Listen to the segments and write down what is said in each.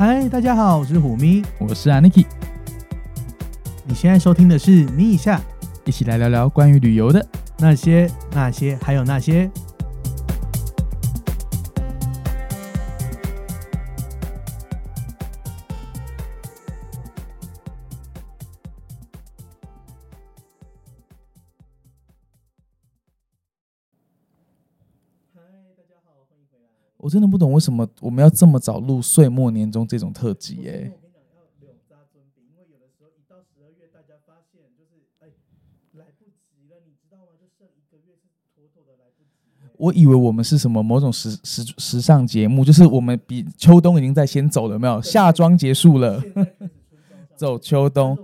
嗨，大家好，我是虎咪。我是 Aniki，你现在收听的是《咪一下一起来聊聊关于旅游的。那些那些还有那些》。我真的不懂为什么我们要这么早录岁末年终这种特辑耶、我以为我们是什么某种时时时尚节目，就是我们比秋冬已经在先走了，有没有？夏装结束了，走秋冬。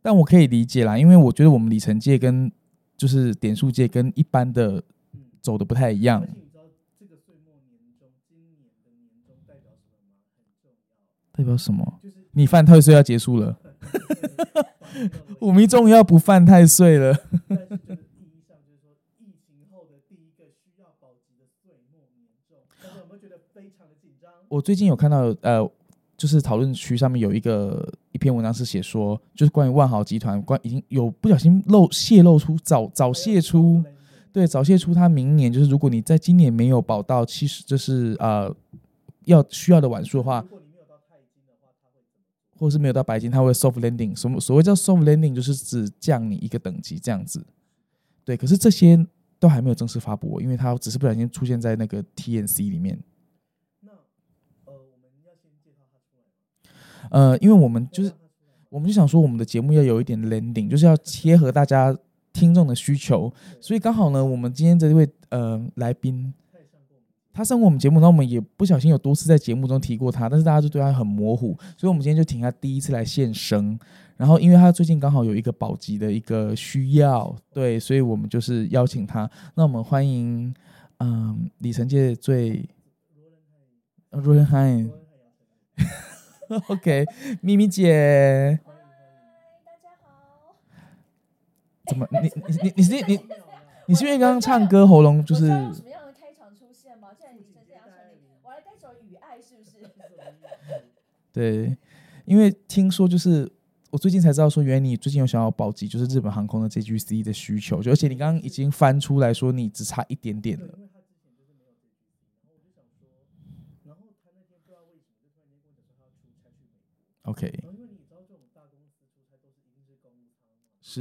但。我可以理解啦，因为我觉得我们里程界跟就是点数界跟一般的嗯，走的不太一样。而且。你知道这个岁末年终，今年的年终代表什么吗？很重要，代表什么？就是你犯太岁要结束了，我们终于要不犯太岁了。但是就是意义上就是说，疫情后的第一个需要保级的岁末年终，大家有没有觉得非常的紧张？我最近有看到呃，就是讨论区上面有一个一篇文章是写说，就是关于万豪集团关已经有不小心漏泄露出早早泄出，对早泄出他明年就是如果你在今年没有保到七十，就是呃要需要的晚数的话或是没有到白金，它会 soft landing。什么所谓叫 soft landing，就是只降你一个等级这样子。对，可是这些都还没有正式发布哦，因为它只是不小心出现在那个 TNC 里面。那呃，我们要先介绍它出来吗？呃，因为我们就是我们就想说，我们的节目要有一点 landing，就是要贴合大家听众的需求，所以刚好呢，我们今天这位呃来宾，他上过我们节目，然后我们也不小心有多次在节目中提过他，但是大家就对他很模糊，所以我们今天就请他第一次来现身。然后，因为他最近刚好有一个保级的一个需要，对，所以我们就是邀请他。那我们欢迎，嗯、里程界最罗伦泰，r o 罗伦泰杨丞琳 OK，咪咪姐。大家好，怎么你你你你是你你是因为刚刚唱歌喉咙就是我知道有什么样的开场出现吗？既然你是这样成立，我来带首《雨爱》是不是？对，因为听说就是我最近才知道说，原来你最近有想要保级，就是日本航空的 JGC 的需求，就而且你刚刚已经翻出来说你只差一点点对，了因。为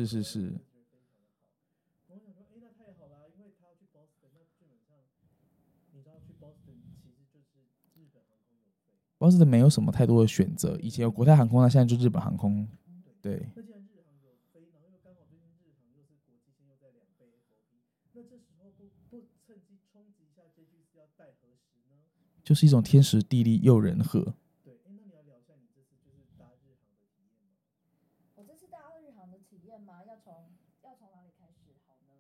他之飞。波士顿没有什么太多的选择，以前有国泰航空，那现在就日本航空。对？就是一种天时地利又人和。对，哎，那你要聊一下你这次就是搭日航的体验吗？我这次搭日航的体验吗？要从要从哪里开始好呢？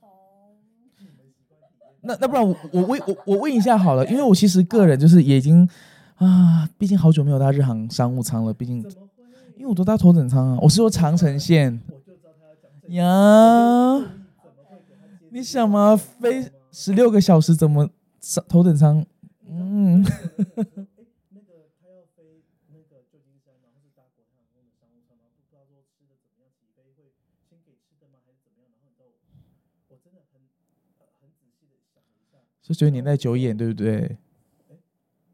从？那那不然我我问我我问一下好了，因为我其实个人就是也已经啊，毕竟好久没有搭日航商务舱了，毕竟？因为我都搭头等舱啊，我是说长城线。呀。你想嘛，飞十六个小时怎么上头等舱？嗯，是觉得年代久远，对不对？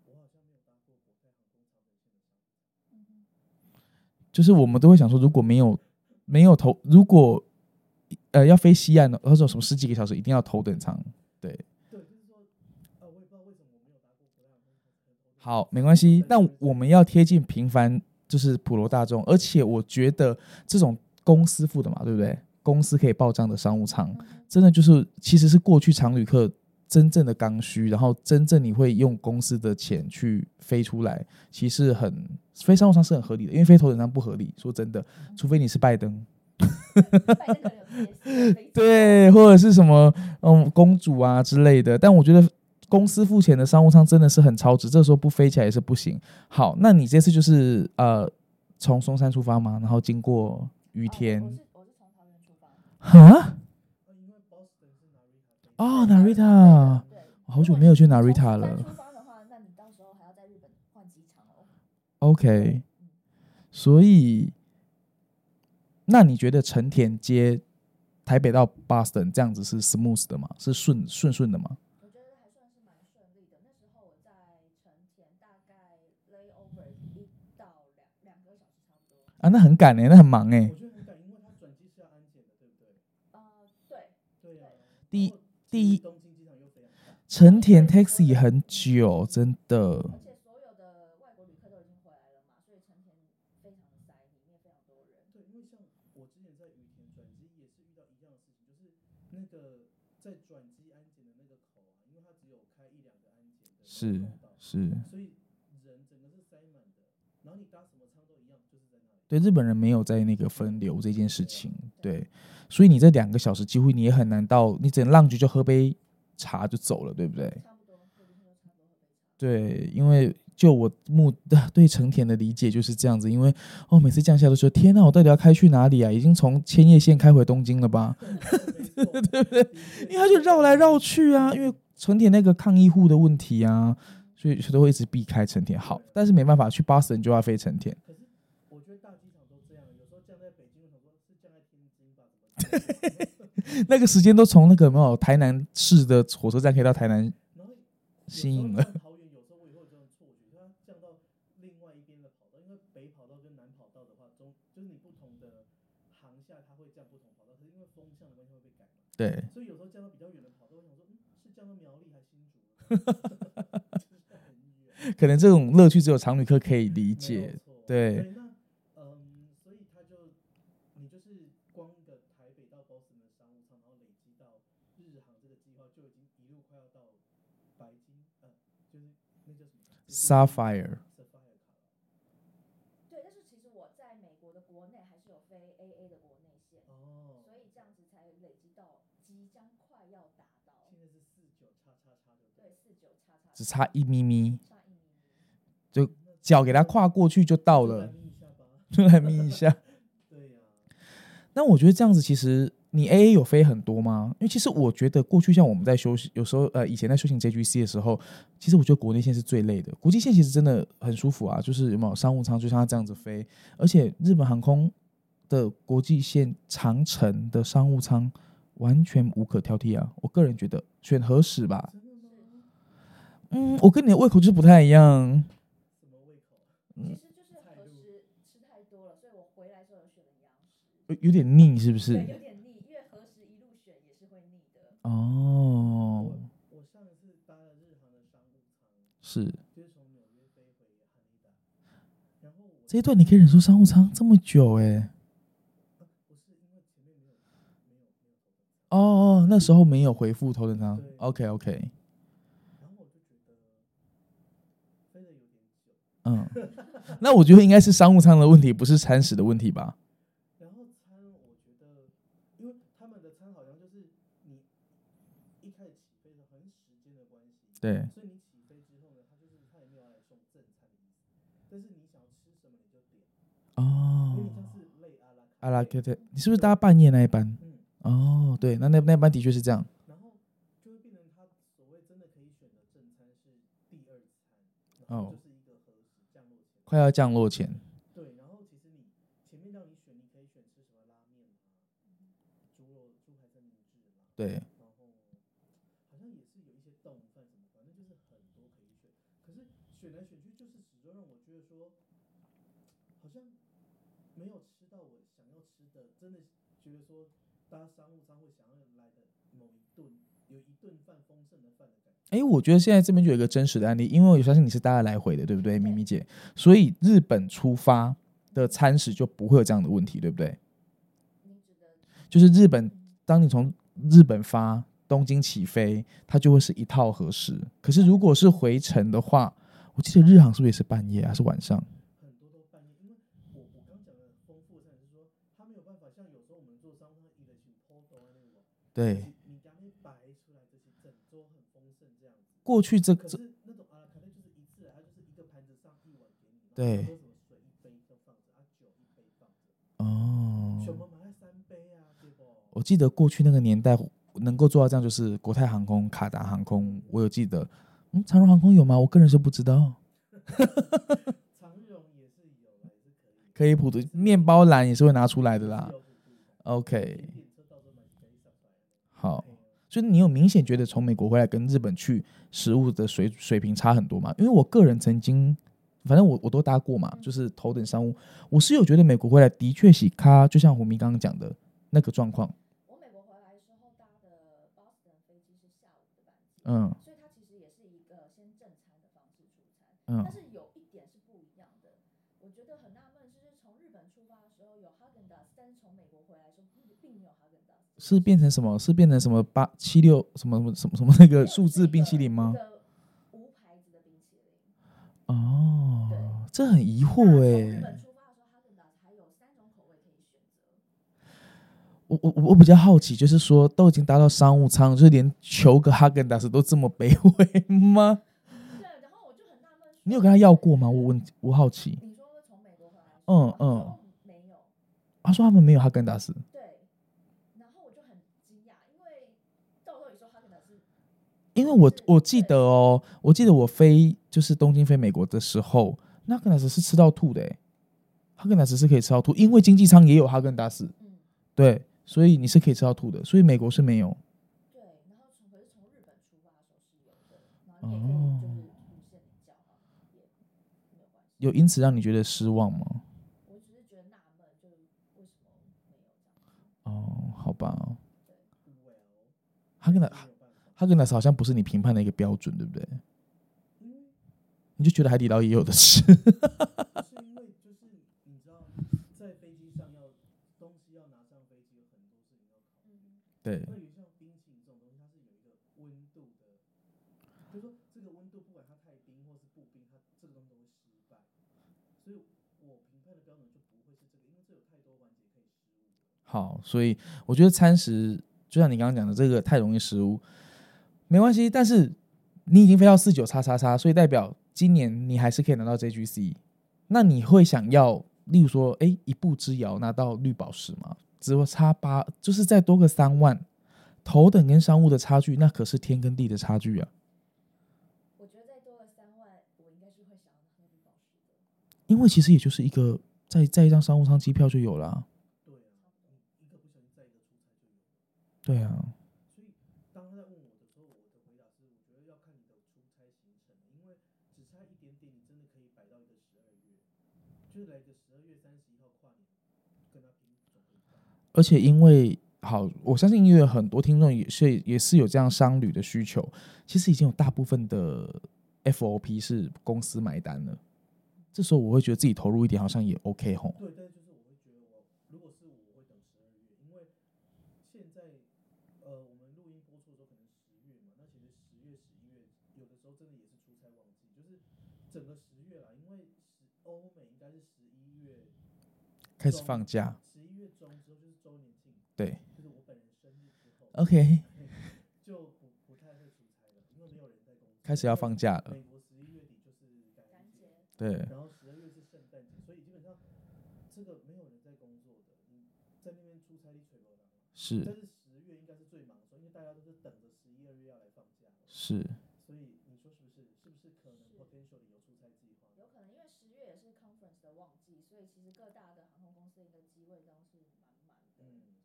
我好像没有搭过国泰航空长城线的商务舱。就是我们都会想说，如果没有没有头，如果呃要飞西岸的，或者什么十几个小时，一定要头等舱。对。好，没关系。但我们要贴近平凡，就是普罗大众，而且我觉得这种公司付的嘛，对不对？公司可以报账的商务舱，真的就是其实是过去常旅客真正的刚需，然后真正你会用公司的钱去飞出来，其实很飞商务舱是很合理的，因为飞头等舱不合理。说真的，除非你是拜登，对，或者是什么嗯公主啊之类的。但我觉得公司付钱的商务舱真的是很超值，这时候不飞起来也是不行。好，那你这次就是呃从松山出发吗？然后经过雨田哦我是我是从桃园出发。哈呃因为 Boston 是 Narita 飞哦，Narita，对，好久没有去 Narita 了从出发的话，那你到时候 OK，所以那你觉得成田接台北到 Boston 这样子是 smooth 的吗？是顺顺顺的吗？我觉得还算是蛮顺利的。那时候我在成田，大概 layover 一到两两个小时差不多。啊，那很赶哎、那很忙哎、我觉得很赶，因为它转机是要安检的，对不对？呃，对，对呀、第一第一成田 taxi 很久，真的。而且所有的外国旅客都已经回来了嘛，所以成田。对，因为像我之前在也是遇到一样的事情，就是那个在转机安检的那个口啊，因为它只有开一两个安检是是，所以人整个是塞满的，然后你搭什么舱都一样，就是在那里。对日本人没有在那个分流这件事情，对，所以你这两个小时几乎你也很难到，你整 lunch 就喝杯茶就走了，对不对？对，因为就我目对成田的理解就是这样子，因为哦每次降下都说天呐，我到底要开去哪里啊？已经从千叶县开回东京了吧？对不对？因为他就绕来绕去啊，因为成田那个抗议户的问题啊，所以都会一直避开成田。好，但是没办法，去 Boston 就要飞成田。可是我觉得大机场都这样，有时候降在北京，我想说是降在天津吧，怎么降？那个时间都从那个有没有台南市的火车站可以到台南然后新颖了。因为北跑道跟南跑道的话，不同的航会降不同跑道，是因为风向对，所以有时候降到比较远的跑道，我想说，嗯，是降到苗栗还是 可能这种乐趣只有常旅客可以理解。错。对那嗯，所以他就你就是光一个台北到 Boston 的商务舱，然后累积到日航这个计划，就已经一路快要到白金，呃，就是那叫什么 Sapphire 但是其实我在美国的国内还是有飞 AA 的国内线，哦，所以这样子才累积到即将快要达到，现在是四九叉叉叉，对不对，四九叉叉，只差一咪咪。就脚给它跨过去就到了。就来眯一下。对呀、那我觉得这样子，其实你 A A 有飞很多吗？因为其实我觉得过去像我们在休息，有时候呃以前在修行 J G C 的时候，其实我觉得国内线是最累的，国际线其实真的很舒服啊，就是有没有商务舱就像它这样子飞，而且日本航空的国际线长程的商务舱完全无可挑剔啊，我个人觉得选合适吧？嗯，我跟你的胃口就是不太一样，什么胃口？嗯其实就是核食吃太多了，所以我回来之后有选了有有点腻是不，是？有点腻，因为核食一路选也是会腻的。哦，我上一次搭了日航的商务舱，是。就是从纽约飞回汉尼达，然后我这一段你可以忍受商务舱这么久哎、哦哦，那时候没有回复头等舱。OK OK，嗯，那我觉得应该是商务舱的问题，不是餐食的问题吧？然后餐我觉得，因为他们的餐好像就是你一开始起飞的很时间的关系，对，所以你起飞之后呢，他就是他也没有来送正餐的意思，但是你想吃什么你就点，有点像哦，是类阿拉阿拉克特，你是不是搭半夜那一班？嗯，哦，对，那那那班的确是这样。然后就会变成他所谓真的可以选的正餐是第二餐，然后哦就是一个降落前。快要降落前，对，然后其实你前面让你选，你可以选吃什么拉面啊，猪肉、猪排三明治嘛，对，然后好像也是有一些冻饭什么，反正就是很多可以选。可是选来选去，就是始终让我觉得说，好像没有吃到我想要吃的，真的觉得说搭商务舱会想要来的某一顿，有一顿饭丰盛的饭的感觉。哎，我觉得现在这边就有一个真实的案例，因为我相信你是搭来回的，对不对，咪咪姐？所以日本出发的餐食就不会有这样的问题，对不对？就是日本，当你从日本发东京起飞，它就会是一套合适。可是如果是回程的话，我记得日航是不是也是半夜还是晚上？对然后喝什么水一杯就放着，啊酒一杯放着，哦，什么买了三杯啊，对不？我记得过去那个年代能够做到这样，就是国泰航空、卡达航空，我有记得。嗯，长荣航空有吗？我个人是不知道。长荣可以普渡，面包篮也是会拿出来的啦 OK，甜点车到时候买可以上来好，所以你有明显觉得从美国回来跟日本去食物的水水平差很多吗？因为我个人曾经，反正我我都搭过嘛，就是头等商务，我是有觉得美国回来的确洗咖，就像胡明刚刚讲的那个状况，我美国回来的时候搭的 Boston 飞机是下午的班机，嗯所以它其实也是一个先正餐的方式出餐。嗯不一样的，我觉得很纳闷，就是从日本出发的时候有 h a g e n d a z 但是从美国回来的时候并并没有 h a g e n d a z 是变成什么？是变成什么八七六什么什么什么什么那个数字冰淇淋吗一？个无牌子的冰淇淋。哦对，这很疑惑那从哎、日本出发的时候 h a g e n d a z 还有三种口味可以选择。我我我我比较好奇，就是说都已经搭到商务舱，就是连求个哈根达斯都这么卑微吗？对，然后我就很纳闷，你有跟他要过吗？我问，我好奇。你说从美国回来嗯嗯没有。他说他们没有哈根达斯，对，然后我就很惊讶，因为豆豆也说哈根达斯因为我是我记得哦，我记得我飞就是东京飞美国的时候，那哈根达斯是吃到吐的诶，哈根达斯是可以吃到吐，因为经济舱也有哈根达斯，嗯，对，所以你是可以吃到吐的，所以美国是没有。对，然后从可是从日本出发的时候是有因此让你觉得失望吗？我只是觉得纳闷，就是为什么没有这样子？哦，好吧哈根达没有办法，哈根达斯好像不是你评判的一个标准，对不对？你就觉得海底捞也有的吃，就是在飞机上要东西要拿上飞机，有很多事情要考虑。嗯，对那有像冰淇淋这种东西，它是有一个温度的，就是说这个温度不管它太冰或是不冰，它这个东西都会失败。所以我评判的标准就不会是这个，因为这有太多环节可以失误了。好，所以我觉得餐食就像你刚刚讲的，这个太容易失误，没关系。但是你已经飞到四九叉叉叉，所以代表今年你还是可以拿到 JGC。那你会想要，例如说，哎，一步之遥拿到绿宝石吗？只有差八，就是再多个三万，头等跟商务的差距，那可是天跟地的差距啊！我觉得再多个三万，我应该是会想要拿那绿宝石的。因为其实也就是一个在在一张商务舱机票就有了啊、对啊，一个不小心再一个出差就有了。对啊，所以当他在问我的时候，我的回答是，我觉得要看你的出差行程，因为只差一点点，你真的可以摆到一个十二月，就是来个十二月三十一号跨年，跟他拼。而且因为好，我相信因为很多听众也是也是有这样商旅的需求，其实已经有大部分的 FOP 是公司买单了。这时候我会觉得自己投入一点好像也 OK 吼。对，但是就是我会觉得我，如果是我，我会等十二月，因为现在呃，我们录音播出的时候可能十月嘛，那其实十月、十一月有的时候真的也是出差旺季，就是整个十月啦，因为十欧美应该是十一月开始放假，十一月中之后就是周年庆，对。就是我本人生日之后，OK，就不不太会出差了，因为没有人在工作。开始要放假了。美国十一月底就是感感恩节，对，然后十二月是圣诞节，所以基本上这个没有人在工作的，你在那边出差。是。但是十月应该是最忙的时候，因为大家都是等着十一二月要来放假，是，所以你说是不是？是不是可能 potentially 有出差计划？有可能因为十月也是 conference 的旺季，所以其实各大的航空公司的机位都是满满的。嗯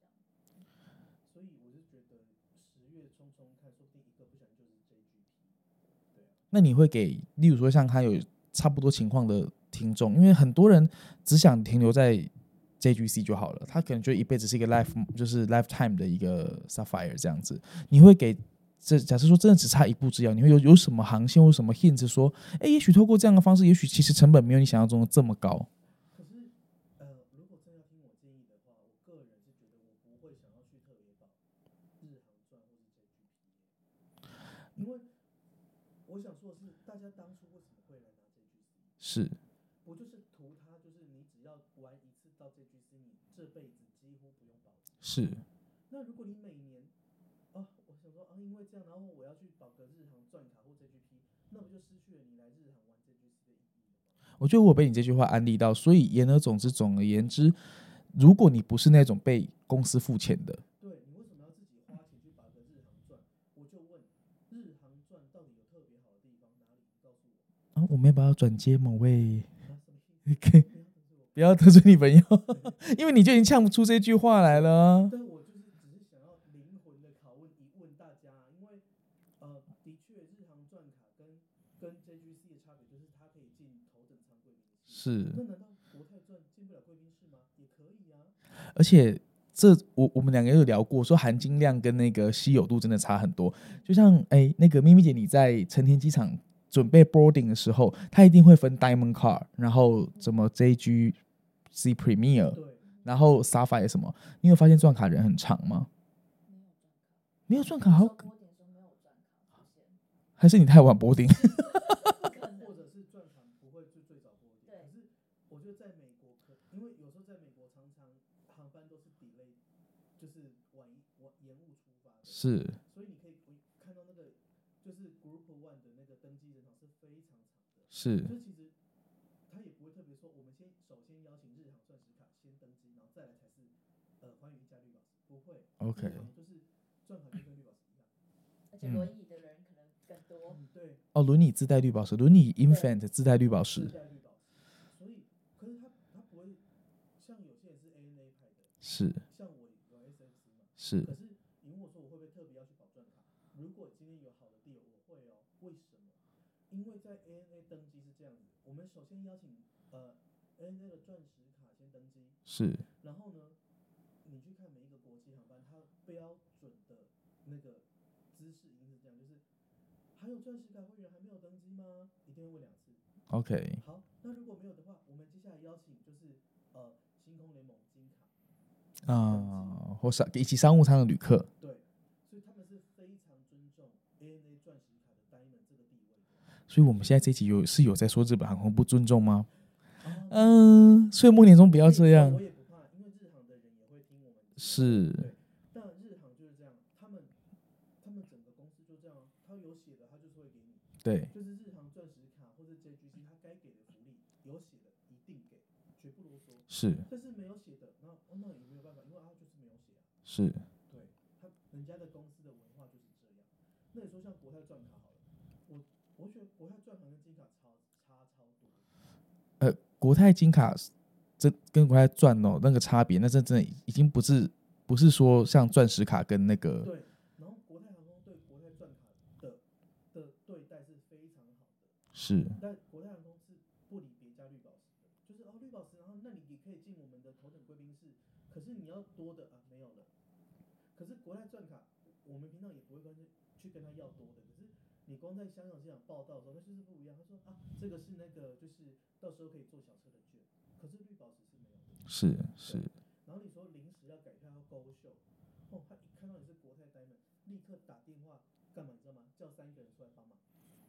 这样所以我是觉得十月冲冲看，说不定一个不小心就是 JGP。对啊，那你会给，例如说像他有差不多情况的听众，因为很多人只想停留在 JGC 就好了，他可能就一辈子是一个 life 就是 lifetime 的一个 Sapphire 这样子。你会给这假设说真的只差一步之遥，你会有有什么航线或什么 hint 说，哎，也许透过这样的方式，也许其实成本没有你想象中的这么高。可是呃，如果真要听我建议的话，我个人是觉得我不会想要去特别保日航赚或是 JGP，因为我想说的是，大家当初为什么会来拿 JGC？是我就是图它，就是你只要玩一次到 JGC，你这辈子几乎不用保值。是，那如果你每年啊，我想说啊，因为这样，然后我要去保个日航钻卡或 JGP，那不就失去了你来日航玩 JGC 的意义了吗？我觉得我被你这句话安利到，所以言而总之，总而言之，如果你不是那种被公司付钱的，对你为什么要自己花钱去保个日航钻？我就问，日航钻到底有特别好的地方哪里？你告诉我。们要不要转接某位？啊，什么意思？可以不要得罪你朋友，因为你就已经呛不出这句话来了啊。但我就是只是想要灵魂的拷问一问大家，因为呃，的确日航钻卡跟跟 JGC 的差别就是它可以进头等舱贵宾室，是，那难道国泰钻进不了贵宾室吗？也可以啊。而且这我我们两个有聊过，说含金量跟那个稀有度真的差很多。就像哎，那个咪咪姐你在成田机场准备 boarding 的时候，他一定会分 Diamond Card，然后什么 JG C Premier，对，然后 Sapphire 什么。你有发现钻卡人很长吗？没有钻卡。好，波点说没有转卡。出现，还是你太晚 boarding？可能或者是是所以其实他也不会特别说，我们先首先邀请日航钻石卡先登机，然后再来才是呃欢迎一加绿宝石，不会。OK 就是钻卡就跟绿宝石一样。而且轮椅的人可能更多。嗯，对，哦，轮椅自带绿宝石，轮椅 Infant 自带绿宝石自，带绿宝石。所以，可是他他不会像有些人是 ANA 派的，是像我有 SFC 嘛。是可是你问我说我会不会特别要去保钻卡？如果今天有好的 deal，我会哦。为什么？因为在 ANA 登机是这样子，我们首先邀请呃 ANA 的钻石卡先登机，是。然后呢，你去看每一个国际航班，它标准的那个姿势一定是这样，就是还有钻石卡会员还没有登机吗？一定会问两次。OK 好，那如果没有的话，我们接下来邀请就是呃星空联盟金卡，啊，或商一起商务舱的旅客，对，所以他们是非常尊重 ANA 钻石卡的 Diamond 这个地位的。所以我们现在这集有是有在说日本航空不尊重吗？啊嗯，岁末年终不要这样我，也不怕，因为日航的人也会听我们的。是对，但日航就是这样，他们他们整个公司就这样啊，他有写的他就是会给你，对就是日航钻石卡或者 JGC 他该给的福利有写的一定给，绝不啰嗦。是但是没有写的，那哦那也没有办法，因为他就是没有写啊。是对他人家的公司的文化就是这样。那你说像国泰钻卡好了，我我觉得国泰钻卡跟金卡差差超多。国泰金卡这跟国泰钻哦那个差别，那这真的已经不是不是说像钻石卡跟那个对，然后国泰航空对国泰钻卡的的对待是非常好的，是但国泰航空是不理别家绿宝石的，就是哦绿宝石，然后那你也可以进我们的头等贵宾室，可是你要多的啊没有了。可是国泰钻卡，我们平常也不会跟去跟他要多的，可是你光在香港机场报道的时候，那就是不一样。他说啊，这个是那个就是到时候可以做小车的券，可是绿宝石是没有的。是是然后你说临时要改票要勾秀，哦，他一看到你是国泰 Diamond，立刻打电话干嘛？你知道吗？叫三个人出来帮忙，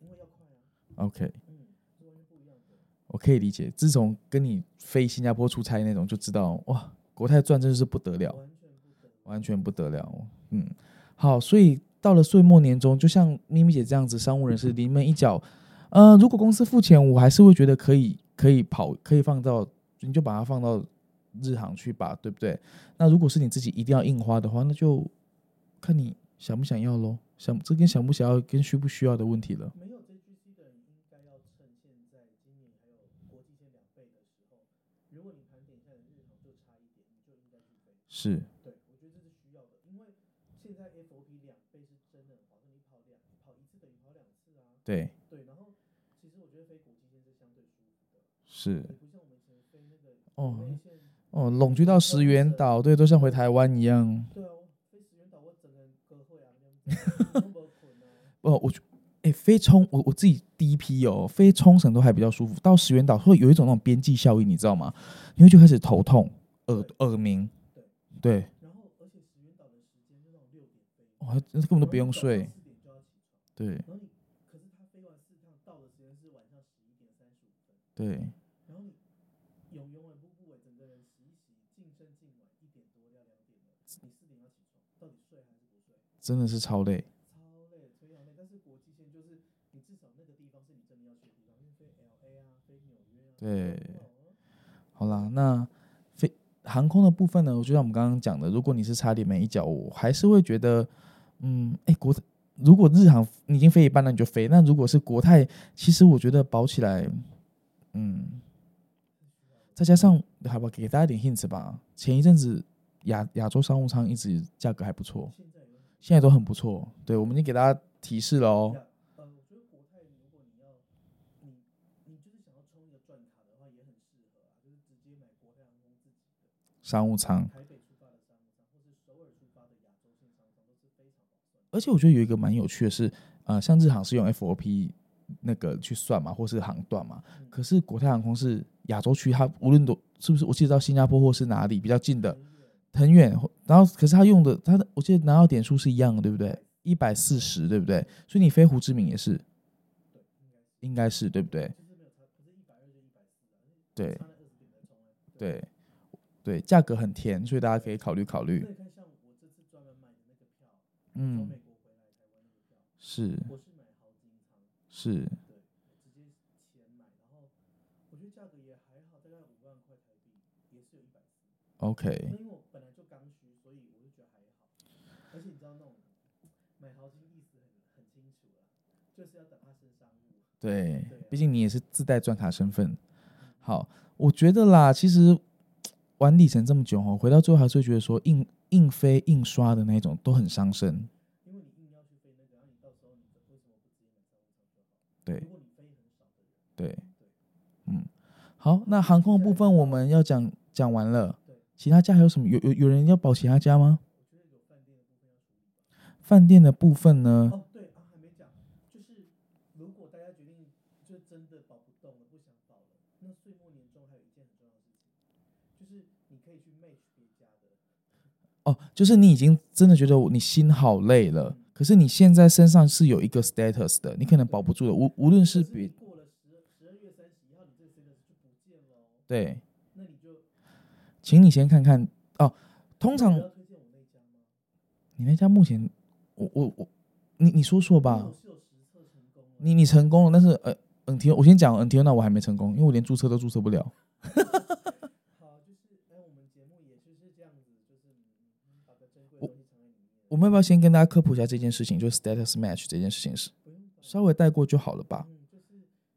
因为要快啊。OK，嗯，是完全不一样的。我可以理解。自从跟你飞新加坡出差那种，就知道哇，国泰钻真的是不得了。完全不得了。完全不得了。嗯，好，所以到了岁末年终，就像咪咪姐这样子，商务人士临门一脚。呃，如果公司付钱，我还是会觉得可以，可以跑，可以放到，你就把它放到日航去吧，对不对？那如果是你自己一定要印花的话，那就看你想不想要喽。想这跟想不想要跟需不需要的问题了。没有 JGC 的人应该要趁现在今年还有国际线两倍的时候，如果你盘点一下你日航就差一点，你就应该去飞。是对，我觉得这是需要的，因为现在 FOP 两倍是真的你跑两跑一次等于跑两次啊。对，对，然后其实我觉得飞国际线是相对舒服的，是哦。哦，拢居到石原岛，对，都像回台湾一样。对啊，我飞石原岛我整个人割会啊，这样子都没困啊。哦，我觉哎、飞冲我我自己第一批哦，飞冲绳都还比较舒服，到石原岛会有一种那种边际效应，你知道吗？因为就开始头痛、耳耳鸣，对，然后而且石原岛的时间是那种六点飞，哦，还根本都不用睡。对然啊，飞纽约啊，对都好啦，那飞航空的部分呢，就像我们刚刚讲的，如果你是差点没一脚，我还是会觉得，嗯，哎、国如果日航你已经飞一半了，你就飞。那如果是国泰，其实我觉得保起来，嗯，再加上好吧，给大家一点 hint 吧。前一阵子亚亚洲商务舱一直价格还不错，现在有现在都很不错。对，我们已经给大家提示了哦。商务舱。而且我觉得有一个蛮有趣的是，呃，像日航是用 FOP 那个去算嘛，或是航段嘛，嗯可是国泰航空是亚洲区，它无论多是不是，我记得到新加坡或是哪里比较近的，很远，然后可是他用的他的，我记得拿到点数是一样的，对不对？一百四十，对不对？所以你飞胡志明也是，对，应该是对不对？对。对对，价格很甜，所以大家可以考虑考虑嗯是我是买对，毕竟你也是自带钻卡身份。好，我觉得啦，其实玩里程这么久哦，回到最后还是会觉得说硬硬飞硬刷的那种都很伤身。对，对，嗯，好，那航空的部分我们要讲讲完了，其他家还有什么？有有有人要保其他家吗？饭店的部分呢？哦，对啊，还没讲，就是如果大家决定就真的保不动了，不想保了，那岁末年终还有一件很重要的事情，就是你可以去 match 别家的。哦，就是你已经真的觉得你心好累了，可是你现在身上是有一个 status 的，你可能保不住的。无无论是可是你别过了十十二月三十一号，你这个 status 就不见了哦。对，那你就请你先看看哦。通常你那家目前，我我我，你你说说吧。你你成功了，但是呃 T O 我先讲 T O，那我还没成功，因为我连注册都注册不了。好，就是哎，我们节目也就是这样子，就是嗯把个珍贵的东西藏在里面。我们要不要先跟大家科普一下这件事情？就是 status match 这件事情是稍微带过就好了吧？嗯，就是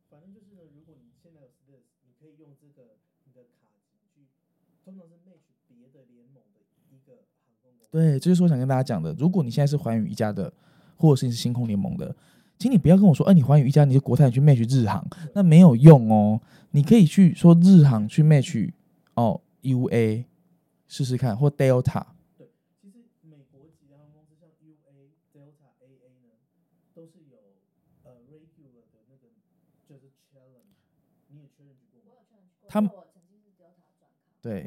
反正就是呢，如果你现在有 status，你可以用这个你的卡去，通常是 match 别的联盟的一个航空。对，这就是我想跟大家讲的。如果你现在是寰宇一家的，或者是你是星空联盟的，请你不要跟我说，哎、你寰宇一家，你是国泰，你去 match 日航，那没有用哦。你可以去说日航去 match 哦 UA 试试看，或 Delta。对，其实美国籍的航空公司像 UA、Delta、AA 呢，都是有呃 regular 的那个就是 challenge，你也 challenge 过吗？我有确认过，他们因为我曾经是 Delta 转卡，对所以当时候拿到 Delta 转卡的时候就有 challenge 过 AA，嗯，就有成功。这样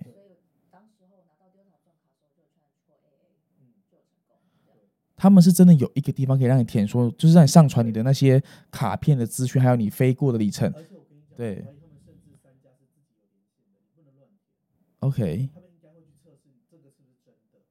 他们是真的有一个地方可以让你填说，就是让你上传你的那些卡片的资讯，还有你飞过的里程。对我怀疑他们甚至三家是自己有连线的，你不能乱填，OK，他们应该会去测试这个是不是真的。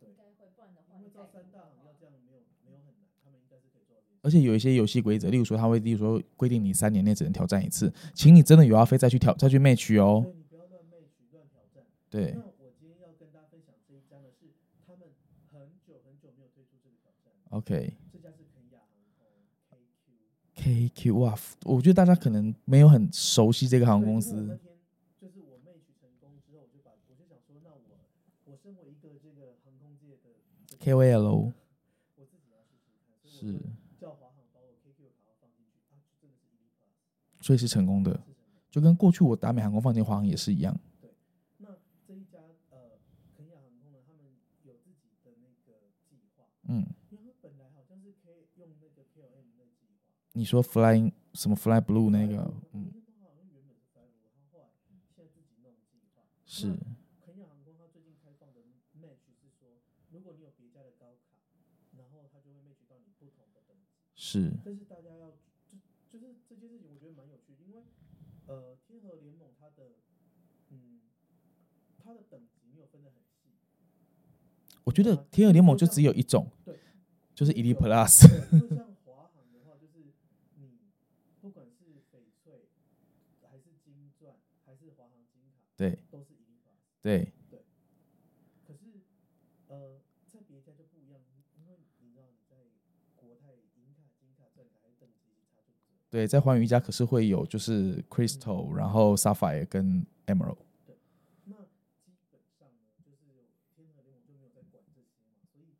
对应，该会，不然的话因为照你再也三大行不能要这样没有没有很难，他们应该是可以做到这件事。而且有一些游戏规则，例如说他会，例如说规定你三年内只能挑战一次，请你真的有要飞再去挑再去 match 哦。对，你不要乱 match 乱挑战。对那我今天要跟大家分享这一家呢，是他们很久很久没有推出这个挑战，，OK。这家是肯亚航空 KQ。KQ 哇，我觉得大家可能没有很熟悉这个航空公司。就是我 match 成功之后，我就把我就想说，那我我身为一个这个航空界的这个 KOL 我自己要试试看，所以我是就，叫华航把我 KQ 的卡号放进去，啊，就真的是 E Plus 所以是成功的，就跟过去我达美航空放进华航也是一样。那这一家呃肯亚航空呢，他们有自己的那个计划，嗯，你说 Flying 什么 Fly Blue 那个，嗯，是 f l y 他后来现在自己弄计划。是肯亚航空它最近开放的 match 是说，如果你有别家的高卡，然后它就会累积到你不同的。是大家要就就是这件事情，我觉得蛮有趣的，因为呃，天河联盟它的嗯，它的等级没有分得很细。我觉得天鹅联盟就只有一种，对，就是 Elite Plus。对就像 华航的话，就是你不管是翡翠还是金钻还是华航金卡，对都是 Elite Plus。对，可是呃，在别家就不一样，因因为你知道你在国泰银卡、金卡、对，在环宇一家可是会有就是 Crystal，然后 Sapphire 跟 Emerald。那基本上呢，就是天河联盟就没有在管这些嘛，所以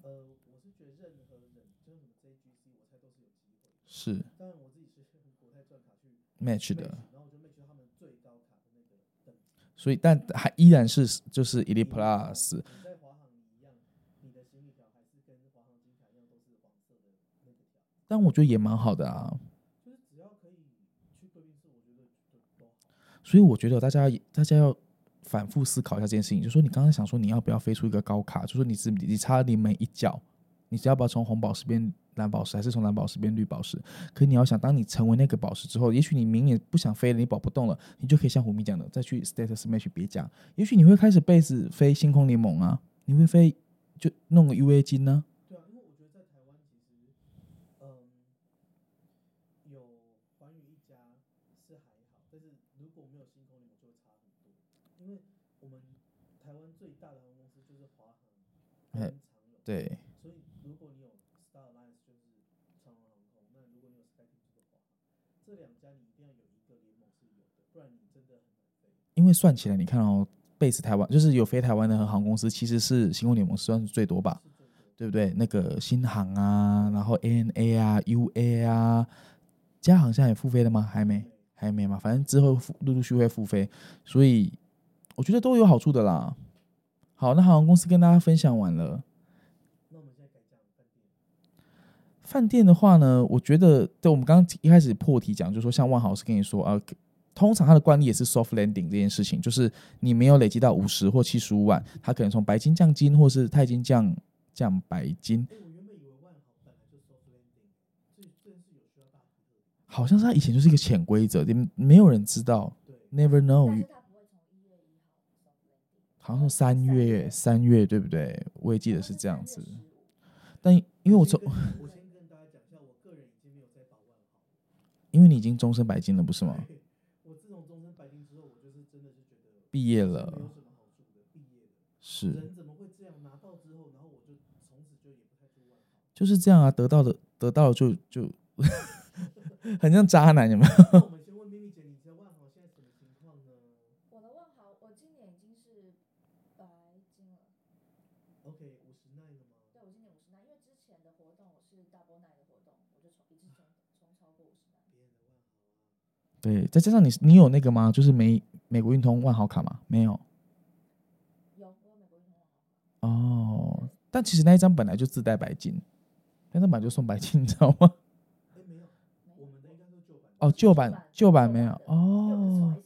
呃，我是觉得任何人，就是什么 JGC，我猜都是有机会的。是当然我自己是用国泰钻卡去 match 的，然后我就 match 到他们最高卡的那个等级。所以但还依然是就是 Elite Plus，你在华航一样，你的行李条还是跟华航金卡一样都是黄色的那个条，但我觉得也蛮好的啊。就是只要可以去贵宾室，我觉得就。所以我觉得大家大家要反复思考一下这件事情，就说你刚刚想说你要不要飞出一个高卡，就说你只你差临门一脚，你只要不要从红宝石变蓝宝石，还是从蓝宝石变绿宝石？可你要想，当你成为那个宝石之后，也许你明年不想飞了，你保不动了，你就可以像虎迷讲的，再去 Status Match 别家，也许你会开始贝子飞星空联盟啊，你会飞就弄个 UA 金呢、对啊，因因为算起来，你看哦，贝斯台湾就是有飞台湾的航空公司，其实是星空联盟算是最多吧，对不对？那个新航啊，然后 ANA 啊、UA 啊，加航现在也复飞了吗？还没，还没嘛，反正之后陆陆续续会复飞，所以我觉得都有好处的啦。好，那航空公司跟大家分享完了。那我们现在改讲饭店，饭店的话呢，我觉得，对我们刚刚一开始破题讲，就是说像万豪是跟你说啊，通常它的惯例也是 soft landing 这件事情，就是你没有累积到五十或七十五万，它可能从白金降金，或是钛金降降白金，哎，我原本以为万豪本来就 soft landing，这这件事有需要大。好像是它以前就是一个潜规则，没没有人知道，，never know，好像是三月三月对不对？我也记得是这样子3月，15但因为我从我先跟大家讲一下，我个人已经没有在保万豪。因为你已经终身白金了，不是吗？对我自从终身白金之后，我就是真的是觉得毕业是没有了，什么好处的，毕业了。是人怎么会这样？拿到之后，然后我就从此就也不太住万豪。就是这样啊，得到的得到了就就 很像渣男，有没有？那我们先问的万豪现在什么情况呢我的万豪，我今年已经是白金了。我今年五十奈，因为之前的活动我是 double nine 的活动，我就冲一次冲冲超过五十奈。别人的万豪啊，对，再加上你你有那个吗？就是美美国运通万豪卡吗？没有有，我美国运通万豪卡。哦。但其实那一张本来就自带白金，那张本来就送白金，你知道吗？哦，旧版旧版没有哦。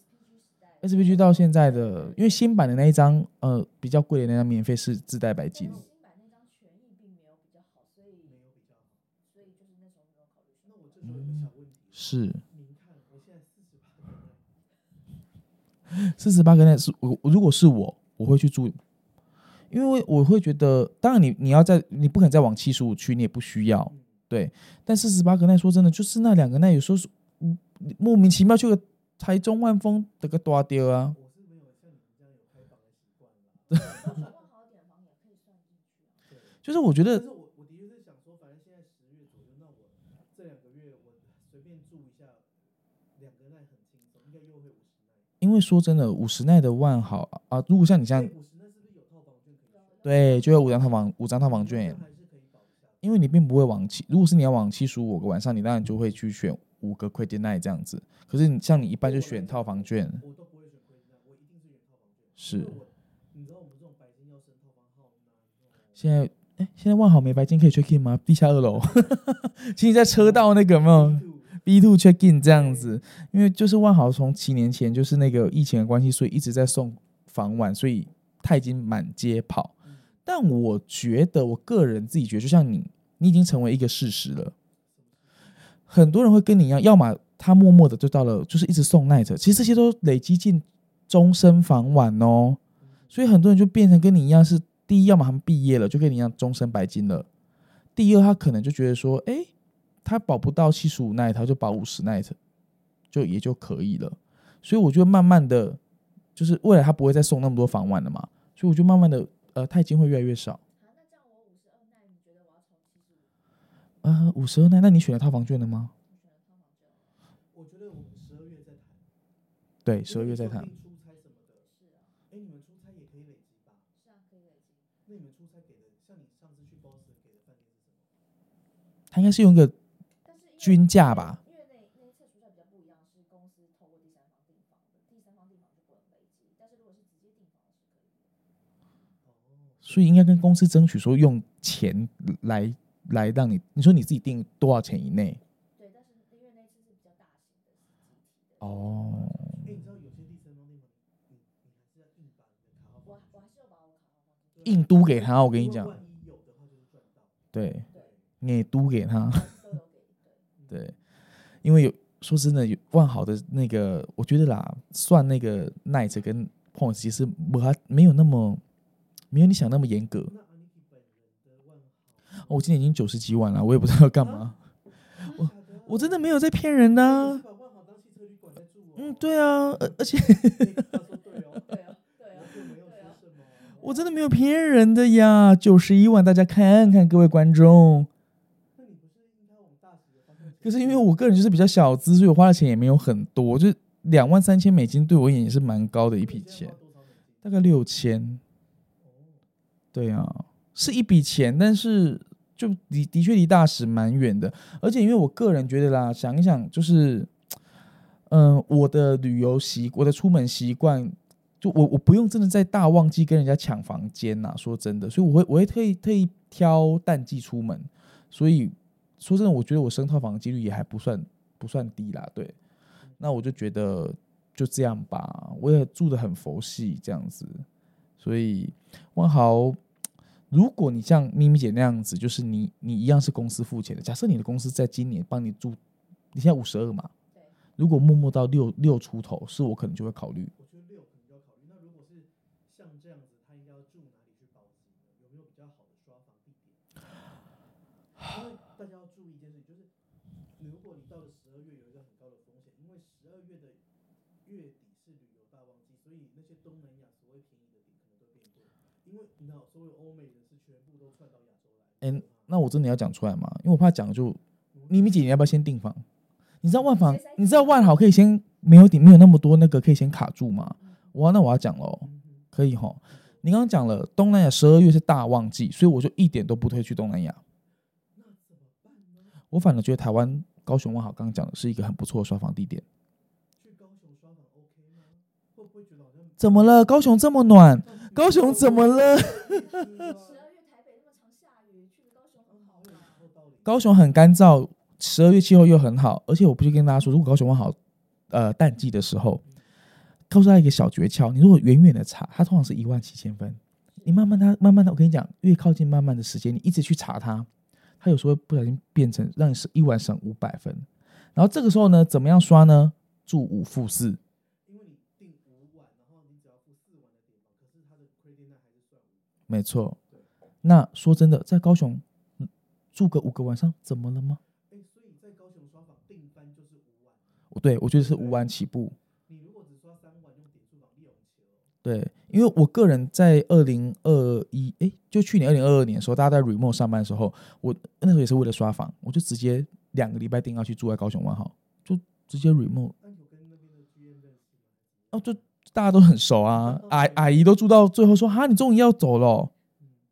SPG 到现在的，因为新版的那一张，呃，比较贵的那张免费是自带白金但是新版那张权益并没有比较好，所以没有比较好。所以就是那时候没有考虑那我这时候有个小问题，是您看我现在四十八个奈，四十八个那是我我如果是我，我会去住，因为我会觉得，当然你你要在你不可能再往七十五去，你也不需要，嗯，对。但四十八个奈说真的，就是那两个奈有时候是嗯莫名其妙就个台中万丰的个大丢啊，我是没有像因为说真的，五十奈的万豪啊，如果像你这样？对，就有五张套房五张套房券。因为你并不会往七，如果是你要往七十五个晚上，你当然就会去选五个 credit night 这样子。可是你像你一般就选套房券，是。现在哎，现在万豪没白金可以 check in 吗？地下二楼，请你在车道那个有没有 B two check in 这样子？因为就是万豪从七年前就是那个疫情的关系，所以一直在送房晚，所以他已经满街跑。嗯但我觉得，我个人自己觉得，就像你，你已经成为一个事实了。很多人会跟你一样，要么他默默的就到了，就是一直送 night，其实这些都累积进终身房晚哦。所以很多人就变成跟你一样，是第一，要么他们毕业了就跟你一样终身白金了；第二，他可能就觉得说，诶，他保不到七十五 night，他就保五十 night，就也就可以了。所以我觉得慢慢的，就是未来他不会再送那么多房晚了嘛，所以我就慢慢的，呃，钛金会越来越少。啊，那这样我五十二奈，你觉得我要从七十五？呃，五十二奈，那你选了套房券了吗？我选了套房券，对，十二月再谈。出差什么的，是啊，哎，你们出差也可以累积吧？是啊，可以累积。那你们出差给的，像你上次去 Boston 给的饭店是什么？他应该是用一个均价吧？所以应该跟公司争取说用钱来来让你，你说你自己定多少钱以内？哦，硬把你的卡号我放进去我还是有把我卡号放进去。硬嘟给他，我跟你讲，对，你嘟给他，对，因为有说真的，有万豪的那个，我觉得啦，算那个 night 跟 points 其实我还没有那么没有你想那么严格。我今年已经九十几万了，我也不知道要干嘛，我我真的没有在骗人的啊、把万豪当汽车旅馆在住哦。嗯，对啊，而而且。我真的没有骗人的呀，九十一万，大家看看各位观众。那你不是应该往大使的方向前进？可是因为我个人就是比较小资，所以我花的钱也没有很多，就是两万三千美金对我而言也是蛮高的一笔钱，大概六千。对啊，是一笔钱，但是就离的确离大使蛮远的。而且因为我个人觉得啦，想一想就是，嗯、我的旅游习，我的出门习惯，就我我不用真的在大旺季跟人家抢房间呐。说真的，所以我会我会特意特意挑淡季出门。所以说真的，我觉得我升套房的几率也还不算不算低啦。对，那我就觉得就这样吧，我也住的很佛系这样子，所以万豪。如果你像咪咪姐那样子，就是你你一样是公司付钱的。假设你的公司在今年帮你住，你现在五十二嘛，如果默默到六六出头，是我可能就会考虑。我觉得六可能就要考虑。那如果是像这样子，他应该要住哪里去保级呢？有没有比较好的刷房地点？因为大家要注意一件事情，就是如果你到了十二月有一个很高的风险，因为十二月的月底是旅游大旺季，所以那些东南亚所谓便宜的点可能都变贵。所有欧美人士全部都窜到亚洲来。哎、那我真的要讲出来吗？因为我怕讲就咪咪姐，你要不要先订房？你知道万房你知道万豪可以先没有点没有那么多那个可以先卡住吗？嗯哇，那我要讲喽，可以哈。你刚刚讲了东南亚十二月是大旺季，所以我就一点都不推去东南亚。那怎么办呢？我反而觉得台湾高雄万豪刚刚讲的是一个很不错的刷房地点。去高雄刷房 OK 吗？会不会觉得好像怎么了？高雄这么暖，高雄怎么了？十二月台北那么常下雨，去高雄很干燥，十二月气候又很好，而且我必须跟大家说，如果高雄万豪呃淡季的时候，告诉大家一个小诀窍：你如果远远的查，它通常是一万七千分，你慢慢它慢慢的，我跟你讲，越靠近慢慢的时间，你一直去查它，它有时候会不小心变成让你省一晚省五百分。然后这个时候呢，怎么样刷呢？住五负四，因为你订五晚，然后你只要付四晚的点房，可是它的 credit line 还是算五。没错。那说真的，在高雄嗯住个五个晚上，怎么了吗？哎，所以在高雄刷房订单就是五晚，对，我觉得是五晚起步。你如果只刷三晚用点数房利用钱哦。对，因为我个人在二零二一，哎，就去年二零二二年的时候，大家在 remote 上班的时候，我那时候也是为了刷房，我就直接两个礼拜定要去住在高雄万豪，就直接 remote？哦，就大家都很熟啊，阿阿姨都住到最后说，哈，你终于要走了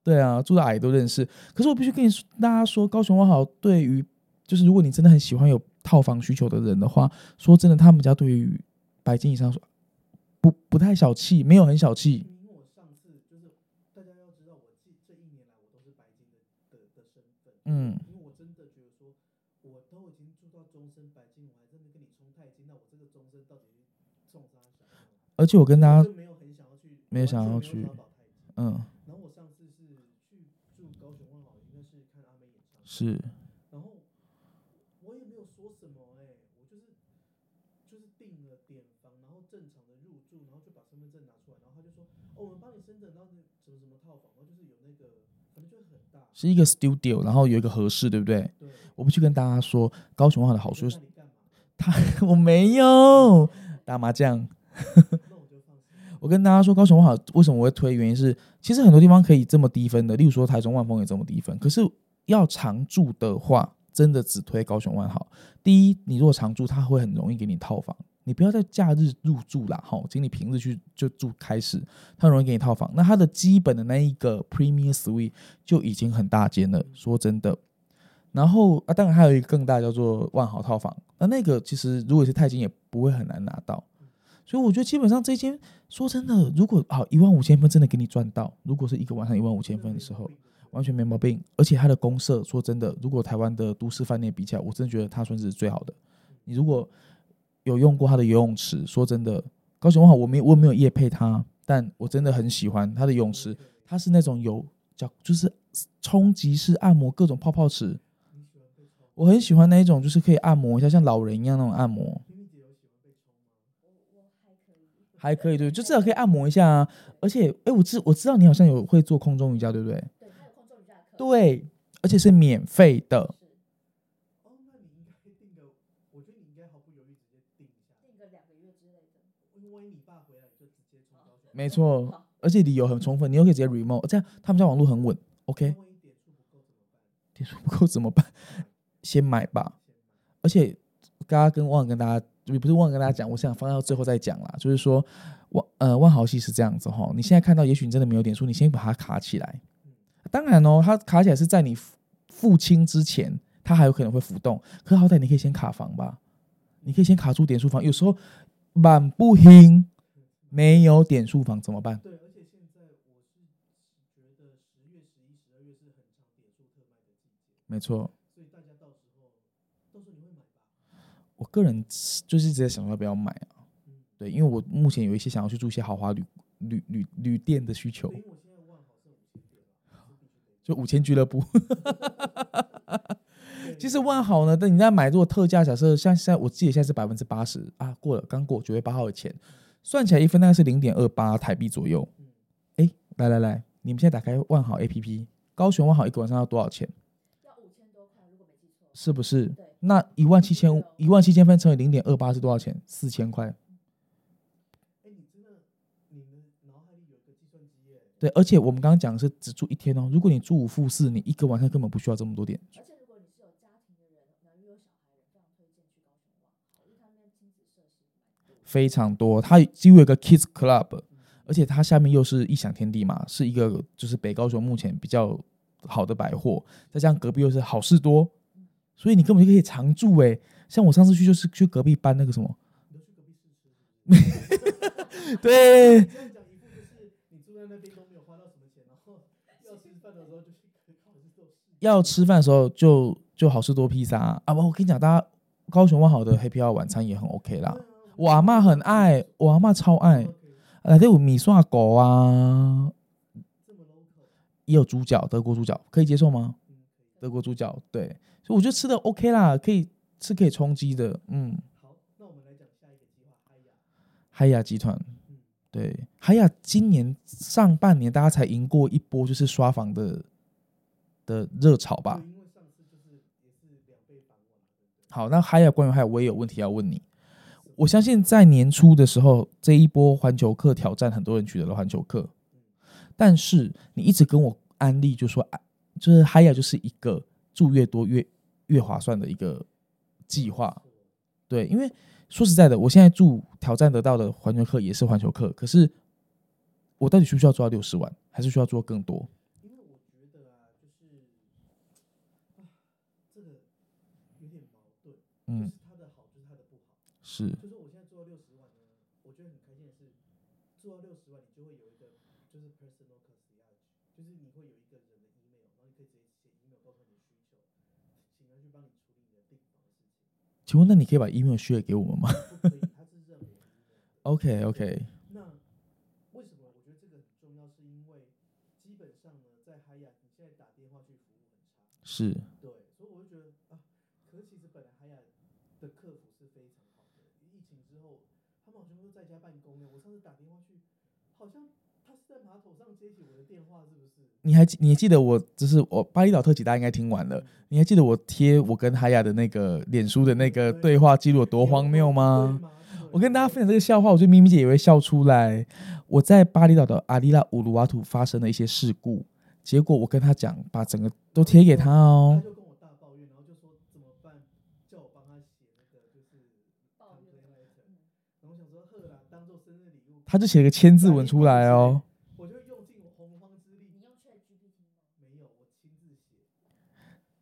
对啊，住的阿姨都认识。可是我必须跟你说，大家说，高雄万豪对于就是如果你真的很喜欢有套房需求的人的话，说真的，他们家对于白金以上说不不太小气，没有很小气。因为我上次就是大家要知道，我这这一年来我都是白金的的的身份，嗯，因为我真的觉得说，我都已经住到终身白金，我还在那边跟你冲钛金，那我这个终身到底是冲啥小？而且我跟大家没有很想要去，没有想要去。嗯，然后我上次是去住高雄万豪，应该是看阿妹演是然后我也没有说什么哎、我就是就是订了点房，然后正常的入住，然后就把身份证拿出来，然后他就说，哦，我们帮你申请到那什么什么套房，然后就是有那个，反正就是很大，是一个 studio，然后有一个合适，对不对？对。我不去跟大家说，高雄万豪的好处是那你干嘛？我没有 打麻将。我。跟大家说，高雄万豪为什么我会推？原因是其实很多地方可以这么低分的，例如说台中万丰也这么低分。可是要常住的话，真的只推高雄万豪。第一，你如果常住，它会很容易给你套房，你不要在假日入住啦，哈，请你平日去就住开始，他容易给你套房。那它的基本的那一个 Premier Suite 就已经很大间了，说真的。然后啊，当然还有一个更大叫做万豪套房，那那个其实如果是钛金也不会很难拿到。所以我觉得基本上这间说真的，如果好一万五千分真的给你赚到，如果是一个晚上一万五千分的时候，完全没毛病。而且它的公社说真的，如果台湾的都市饭店比起来，我真的觉得它算是最好的。你如果有用过它的游泳池，说真的，高雄万豪我没我没有夜配它，但我真的很喜欢它的泳池，它是那种有叫就是冲击式按摩各种泡泡池，我很喜欢那一种，就是可以按摩一下，像老人一样那种按摩，还可以对，就至少可以按摩一下啊。而且，哎，我知我知道你好像有会做空中瑜伽，对不对？对，空中瑜伽课。对，而且是免费的。哦，那你应该定个，我觉得你应该毫不犹豫直接定一下，定个两个月之类的。因为你爸回来就直接从高雄。没错，而且理由很充分，你又可以直接 remote，这样他们家网络很稳。OK，不够怎么办？先买吧。而且刚刚跟忘了跟大家，也不是忘了跟大家讲，我想放到最后再讲啦。就是说，万呃万豪系是这样子哈，你现在看到，也许你真的没有点数，你先把它卡起来。当然哦，它卡起来是在你付付清之前，它还有可能会浮动。可好歹你可以先卡房吧，你可以先卡住点数房。有时候满不兴，没有点数房怎么办？对，而且现在我是觉得十月、十一、十二月是很长点数特卖的季节，没错，所以大家到时候，到时候你会买吧？我个人就是直接想说要不要买啊。嗯，对，因为我目前有一些想要去住一些豪华旅旅旅旅店的需求就五千俱乐部。对 其实万豪呢，但你在买如果特价，假设像现在我记得现在是百分之八十啊，过了刚过九月八号的钱，算起来一分大概是零点二八台币左右。嗯哎，来来来，你们现在打开万豪 APP，高雄万豪一个晚上要多少钱？要五千多块，如果没记错。是不是？对，那一万七千一万七千分乘以零点二八是多少钱？四千块。哎，你真的，你的脑海里有个计算机耶？对，而且我们刚刚讲的是只住一天哦，如果你住五付四，你一个晚上根本不需要这么多点。而且如果你是有家庭的人，然后又有小孩的，非常推荐去高雄网，因为他们那边亲子设施蛮多。非常多，它几乎有个 Kids Club，而且它下面又是异想天地嘛，是一个就是北高雄目前比较好的百货，再加上隔壁又是好事多，所以你根本就可以常住诶、像我上次去就是去隔壁搬那个什么？对。要吃饭的时候就就就好事多披萨啊，啊我跟你讲，大家高雄万豪的 Happy Hour 晚餐也很 OK 啦，我阿嬷很爱，我阿嬷超爱。这有米刷狗啊，也有猪脚，德国猪脚可以接受吗？德国猪脚，对，所以我觉得吃的 OK 啦，可以是可以充饥的。嗯，好，那我们来讲下一个计划，海雅，海雅集团嗯，对，海雅今年上半年大家才赢过一波就是刷房的的热潮吧。因为上次就是也是两倍返网，对不对？好，那海雅关于海雅，我也有问题要问你。我相信在年初的时候，这一波环球客挑战，很多人取得了环球客，但是你一直跟我安利，就说啊，就是海雅就是一个住越多越越划算的一个计划。对，因为说实在的，我现在住挑战得到的环球客也是环球客，可是我到底需不需要做到六十万，还是需要做更多？因为我觉得啊，就是啊，这个有点矛盾，嗯就，是它的好就是它的不好。是就是我现在做到六十万呢，我觉得很开心的是，做到六十万，你就会有一个就是 personal concierge，就是你会有一个人的 email，然后你可以直接写 email 告诉你的需求，请他去帮你处理你的订房的事情。请问那你可以把 email share 给我们吗。？OK OK，那为什么我觉得这个很重要？是因为基本上呢，在海雅，你现在打电话去服务很差。是对，所以我就觉得啊，可是其实本来海雅的客服是非常好的，疫情之后他们好像都在家办公呢。我上次打电话去，好像你还记你还记得我就是我巴厘岛特辑，大家应该听完了。你还记得我贴我跟海雅的那个脸书的那个对话记录有多荒谬吗？我跟大家分享这个笑话，我觉得咪咪姐也会笑出来。我在巴厘岛的阿里拉乌鲁瓦图发生了一些事故，结果我跟他讲，把整个都贴给他他哦。就跟我大抱怨，然后就说怎么办，叫我帮他写那个就是抱怨嗯然后想说呵啦，当做生日礼物，他就写了个千字文出来哦。我就用尽我洪荒之力你，用 Chat GPT 吗？没有，我亲自写，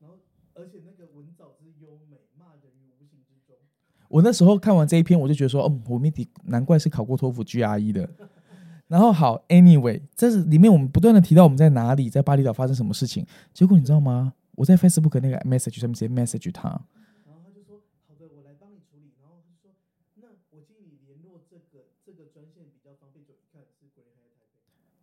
然后而且那个文藻之优美，骂人于无形之中。我那时候看完这一篇，我就觉得说，哦，我命题难怪是考过托福 GRE 的。然后好，anyway，这是里面我们不断的提到我们在哪里，在巴厘岛发生什么事情。结果你知道吗？我在 Facebook 那个 message 上面直接 message，他就说：“好的，我来帮你处理。”然后他就说：“那我建议你联络这个这个专线比较方便。”就一看是国联海台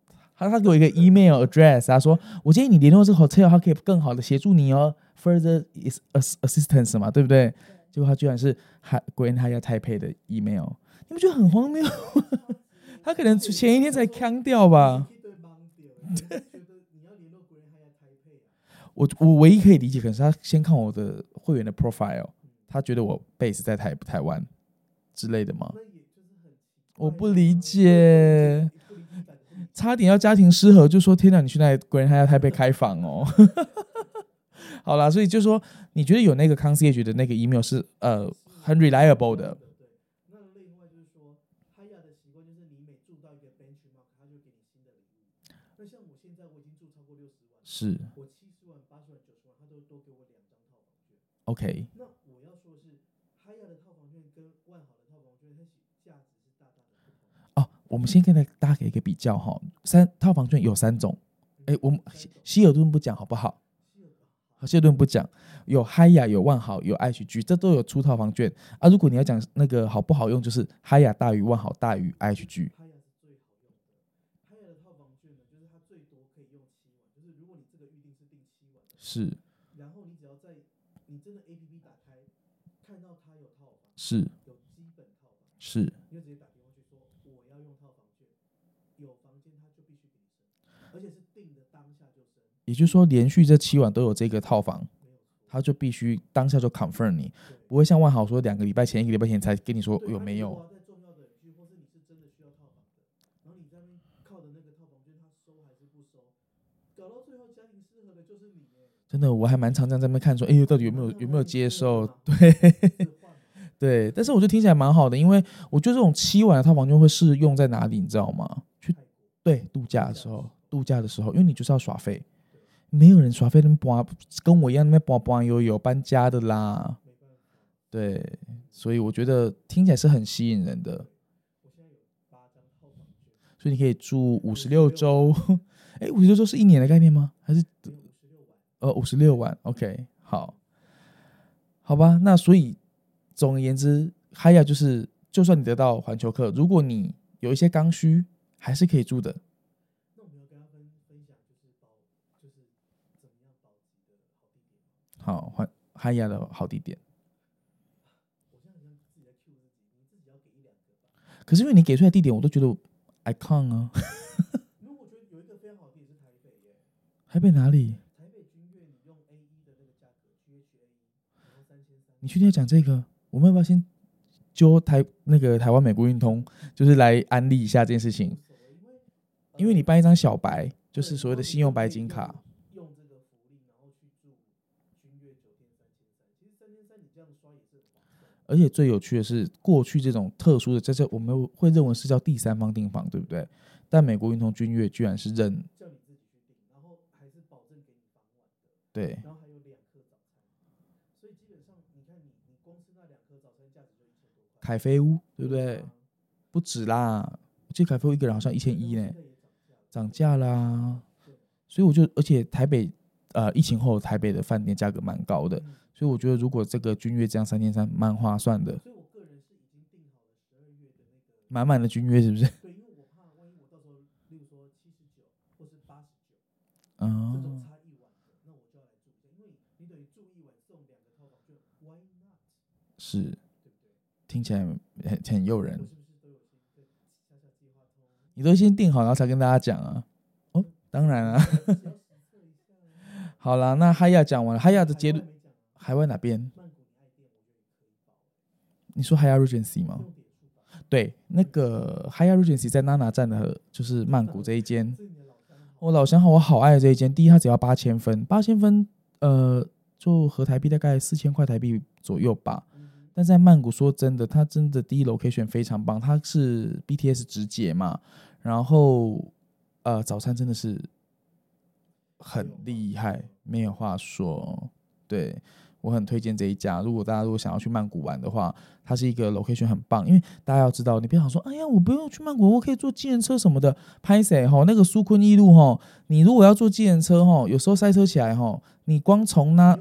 北。他他给我一个 email address，他说我建议你联络这个 hotel，他可以更好的协助你哦，further is assistance 嘛，对不对？对，结果他居然是海 Grand Hyatt Taipei 的 email，你不觉得很荒谬？他可能前一天才腔掉吧。一堆盲点，你就觉得你要联络国联海台北啊？我我唯一可以理解，可能是他先看我的会员的 profile，他觉得我 base 在台台湾之类的吗？我，不理解差点要家庭失和，就说天哪，你去那 Grand Hyatt Taipei 开房哦。好啦，所以就说你觉得有那个 concierge 的那个 email 是呃很 reliable 的，对。那另外就是说，他要的习惯就是你每住到一个 benchmark，他就给你新的礼物。那像我现在我已经住超过六十万，是我七十万、八十万、九十万，他都多给我两张套房券。OK。那我要说的是，嗨亚的套房券跟万豪的套房券，它是价值是大大的不同。哦，我们先跟大家给一个比较哈，三套房券有三种，哎，我们希尔顿不讲好不好？希尔顿不讲，有嗨雅、有万豪、有 IHG，这都有出套房券啊。如果你要讲那个好不好用，就是嗨雅大于万豪大于 IHG。嗨亚是最好用的。嗨亚的套房券呢，就是它最多可以用七晚，就是如果你这个预定是订七晚，是然后你只要在你真的 A P P 打开，看到它有套房，是有基本套房，是，你就直接打电话去说我要用套房券，有房间他就必须给你升，而且是定的当下就升，也就是说连续这七晚都有这个套房。他就必须当下就 confirm 你，不会像万豪说两个礼拜前、一个礼拜前才跟你说有没有。真的我还蛮常在那边看说，哎呦，到底有没有有没有接受？对，对，但是我觉得听起来蛮好的，因为我觉得这种七晚的套房券会适用在哪里，你知道吗？去对度假的时候，度假的时候，因为你就是要耍废，没有人耍废那么搬，跟我一样那么搬搬悠悠搬家的啦。对，所以我觉得听起来是很吸引人的，所以你可以住五十六周。哎，五十六周是一年的概念吗？还是，呃五十六万？OK，好，好吧。那所以总而言之，嗨亚就是，就算你得到环球客，如果你有一些刚需，还是可以住的。那我们要跟他分分享，就是保，就是怎么样保级的好地点吗？好，换嗨亚的好地点。可是因为你给出来地点，我都觉得 icon 啊，台北，哪里？你用 A 一的那个价格，GHA 一，然后三千三，你确定要讲这个？我们要不要先揪台那个台湾美国运通，就是来安利一下这件事情？因为你办一张小白，就是所谓的信用白金卡，用这个福利，然后去住君悦酒店三千三，其实三千三你这样刷也是很划算。而且最有趣的是，过去这种特殊的，这这我们会认为是叫第三方订房，对不对？但美国运通君悦居然是认叫你自己去订，然后还是保证给你房晚的，对然后还有两颗早餐，所以基本上你看你你光吃那两颗早餐价值就一千多块，凯菲屋，对不对啊？？不止啦，我记得凯菲屋一个人好像一千一呢涨涨价啦。所以我就，而且台北呃疫情后台北的饭店价格蛮高的，嗯所以我觉得如果这个君悦这样三千三蛮划算的，所以我个人是已经订好了十二月的那个，满满的君悦是不是？对，因为我怕万一我到时候，例如说七十九或是八十九这嗯种，差一晚的，那我就要来住一下，因为你等于住一晚送两个套房券，Why not？是？听起来很很诱人？你都先定好，然后才跟大家讲啊。哦，当然啊。好啦，那哈亚讲完了，哈亚的结论，海外哪边？你说 hiye regency 吗？对，那个 Hyatt Regency 在娜娜站的，就是曼谷这一间。我老想好，我好爱这一间。第一，它只要八千分，八千分，呃，就合台币大概四千块台币左右吧。但在曼谷，说真的，它真的第一 location 非常棒，它是 BTS 直接嘛，然后呃，早餐真的是很厉害，没有话说。对我很推荐这一家，如果大家如果想要去曼谷玩的话，它是一个 location 很棒，因为大家要知道，你别想说，哎呀，我不用去曼谷，我可以坐计程车什么的。拍谁哈？那个苏坤一路哈，你如果要坐计程车哈，有时候塞车起来哈，你光从那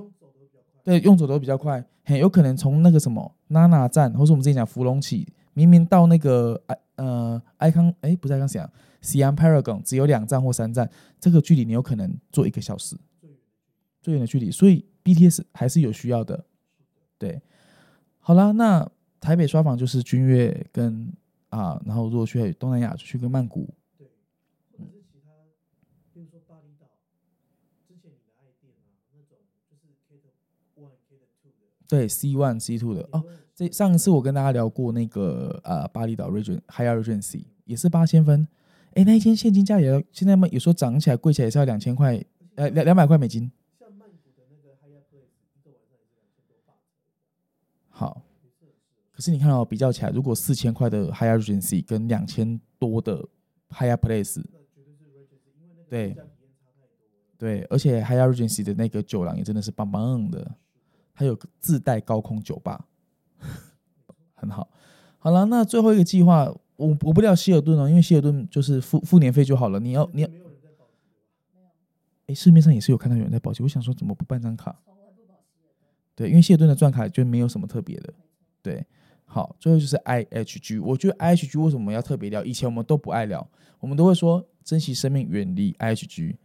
对用走都比较快，很有可能从那个什么娜娜站，或是我们之前讲芙蓉起，明明到那个哎呃埃康哎不是埃康想西安 Paragon 只有两站或三站，这个距离你有可能坐一个小时，最远的距离，所以 BTS 还是有需要的。对，好啦，那台北刷房就是君悦跟啊，然后如果去东南亚就去跟曼谷，对，或者是其他，比如说巴厘岛，之前你的爱店啊，那种就是 K 的 one K 的 two 的，对 C one C two 的哦。这上一次我跟大家聊过那个呃巴厘岛 Region High Regency 也是八千分，哎，那一间现金价也要现在嘛有时候涨起来贵起来也是要两千块，呃两两百块美金。像曼谷的那个 Higher Place 一个晚上也是两千多八好，可是你看到、比较起来，如果四千块的 Higher Regency 跟两千多的 Higher Place，对对。而且 Higher Regency 的那个酒廊也真的是棒棒的，它有自带高空酒吧，很好。好了，那最后一个计划，我我不聊希尔顿哦，因为希尔顿就是付付年费就好了。你要你要，哎，市面上也是有看到有人在保期，我想说怎么不办张卡？对，因为谢顿的钻卡就没有什么特别的。对，好，最后就是 IHG，我觉得 IHG 为什么要特别聊？以前我们都不爱聊，我们都会说珍惜生命，远离 IHG。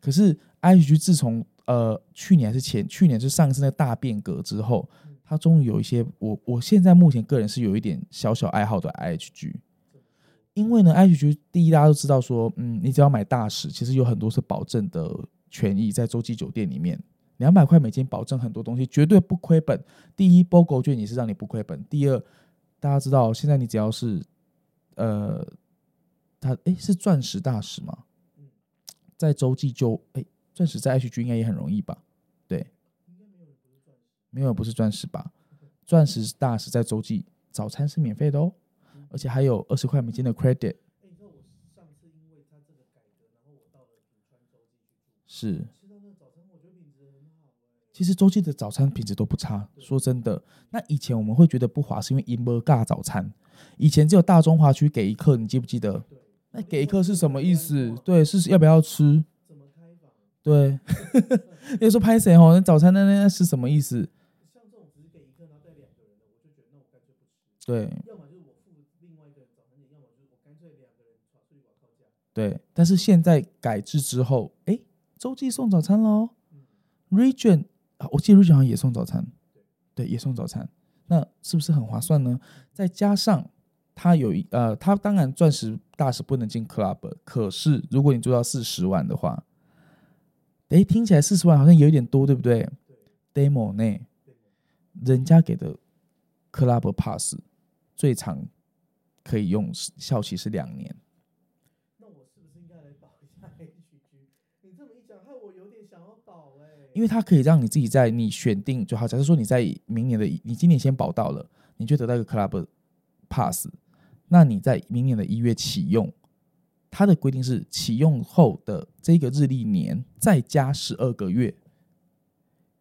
可是 IHG 自从呃去年还是前去年，就上次那个大变革之后，它终于有一些我我现在目前个人是有一点小小爱好的 IHG。因为呢，IHG 第一大家都知道说，嗯，你只要买大使，其实有很多是保证的权益在洲际酒店里面，两百块美金保证很多东西，绝对不亏本。第一，BOGO 券也是让你不亏本。第二，大家知道现在你只要是呃，它诶是钻石大使吗？在洲际就诶，钻石在 HG 应该也很容易吧？对，没有人不是钻石。吧？钻石大使在洲际早餐是免费的哦，而且还有二十块美金的 credit。是，吃到那个早餐，我觉得品质很好哎。其实洲际的早餐品质都不差。说真的，那以前我们会觉得不划，是因为银波尬早餐，以前只有大中华区给一克，你记不记得？那给一克是什么意思？对，是要不要吃？怎么开房？对，有时候拍谁哦？那早餐那那是什么意思？像这种只给一个，然后带两个人的，我就觉得那我干脆不吃。对要么就是我付另外一个人早餐钱，要么就是我干脆两个人耍出去玩靠价。对，但是现在改制之后，哎，洲际送早餐喽嗯，，Region 我记得好像也送早餐，对，也送早餐，那是不是很划算呢？再加上它有一呃，它当然钻石大使不能进 Club，可是如果你做到四十万的话，哎，听起来四十万好像有一点多，对不对？Demo 内人家给的 Club Pass 最长可以用效期是两年。那我是不是应该来保一下 HG？你这么一讲，害我有点想要保哎、因为它可以让你自己在你选定就好。假设说你在明年的你今年先保到了，你就得到一个 Club Pass，那你在明年的一月启用，它的规定是启用后的这个日历年再加十二个月，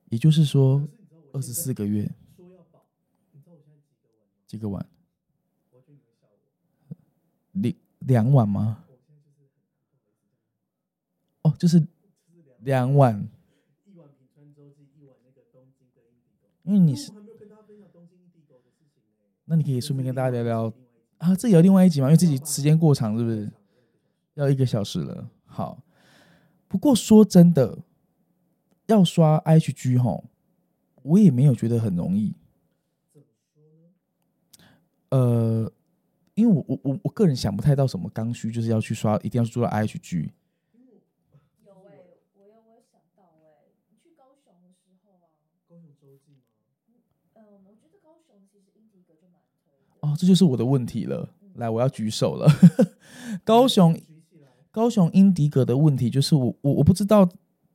也就是说二十四个月说要保，你知道我现在几个碗？两两碗吗？哦，就是两碗晚，一碗品川洲际，一碗那个东京的印地狗。因为你是、那你可以顺便跟大家聊聊啊，这有另外一集嘛，因为这集时间过长，是不是？要一个小时了。好，不过说真的，要刷 IHG 吼，我也没有觉得很容易。呃，因为我我我我个人想不太到什么刚需，就是要去刷，一定要做到 IHG。有哎、我有我有想到哎、你去高雄的时候啊，高雄洲际吗？嗯，我觉得高雄其实英迪格就蛮推的。哦，这就是我的问题了。来，我要举手了。高雄高雄英迪格的问题就是我我我不知道，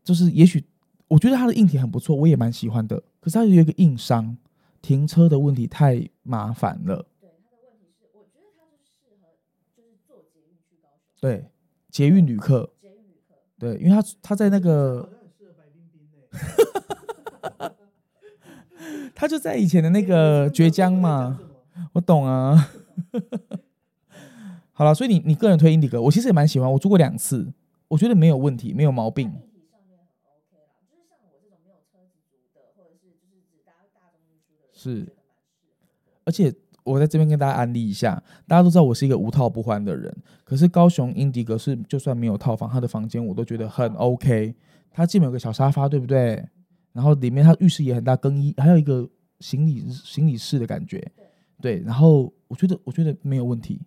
就是也许我觉得他的硬体很不错，我也蛮喜欢的。可是它有一个硬伤停车的问题太麻烦了。对，他的问题是，我觉得他就适合就是坐捷运去高雄，对，捷运旅客，捷运旅客。对，因为他他在那个。他就在以前的那个倔强嘛，我懂啊。好了，所以你你个人推 Indigo，我其实也蛮喜欢，我住过两次，我觉得没有问题，没有毛病。是。而且我在这边跟大家安利一下，大家都知道我是一个无套不欢的人，可是高雄英迪格是就算没有套房，他的房间我都觉得很 OK。它基本有个小沙发，对不对？然后里面它浴室也很大，更衣还有一个行李行李室的感觉，对。然后我觉得我觉得没有问题，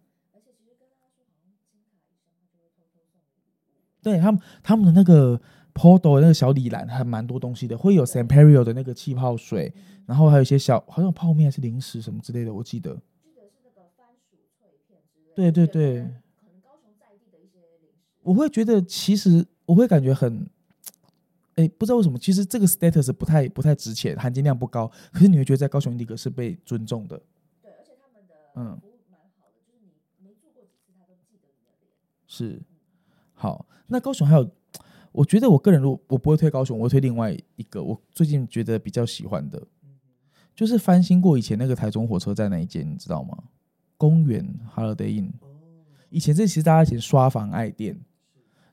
对他们他们的那个 Podo 那个小礼篮还蛮多东西的，会有 Samperio 的那个气泡水，然后还有一些小好像泡面还是零食什么之类的，我记得。对对对。我会觉得其实我会感觉很，哎、不知道为什么，其实这个 status 不太不太值钱，含金量不高，可是你会觉得在高雄英迪格是被尊重，的嗯服务蛮好的，就是你没住过几次，他都记得你的脸。是好。那高雄还有，我觉得我个人如果我不会推高雄，我会推另外一个我最近觉得比较喜欢的，就是翻新过以前那个台中火车站那一间，你知道吗？公园 Holiday Inn，哦，以前这其实大家以前刷房爱店，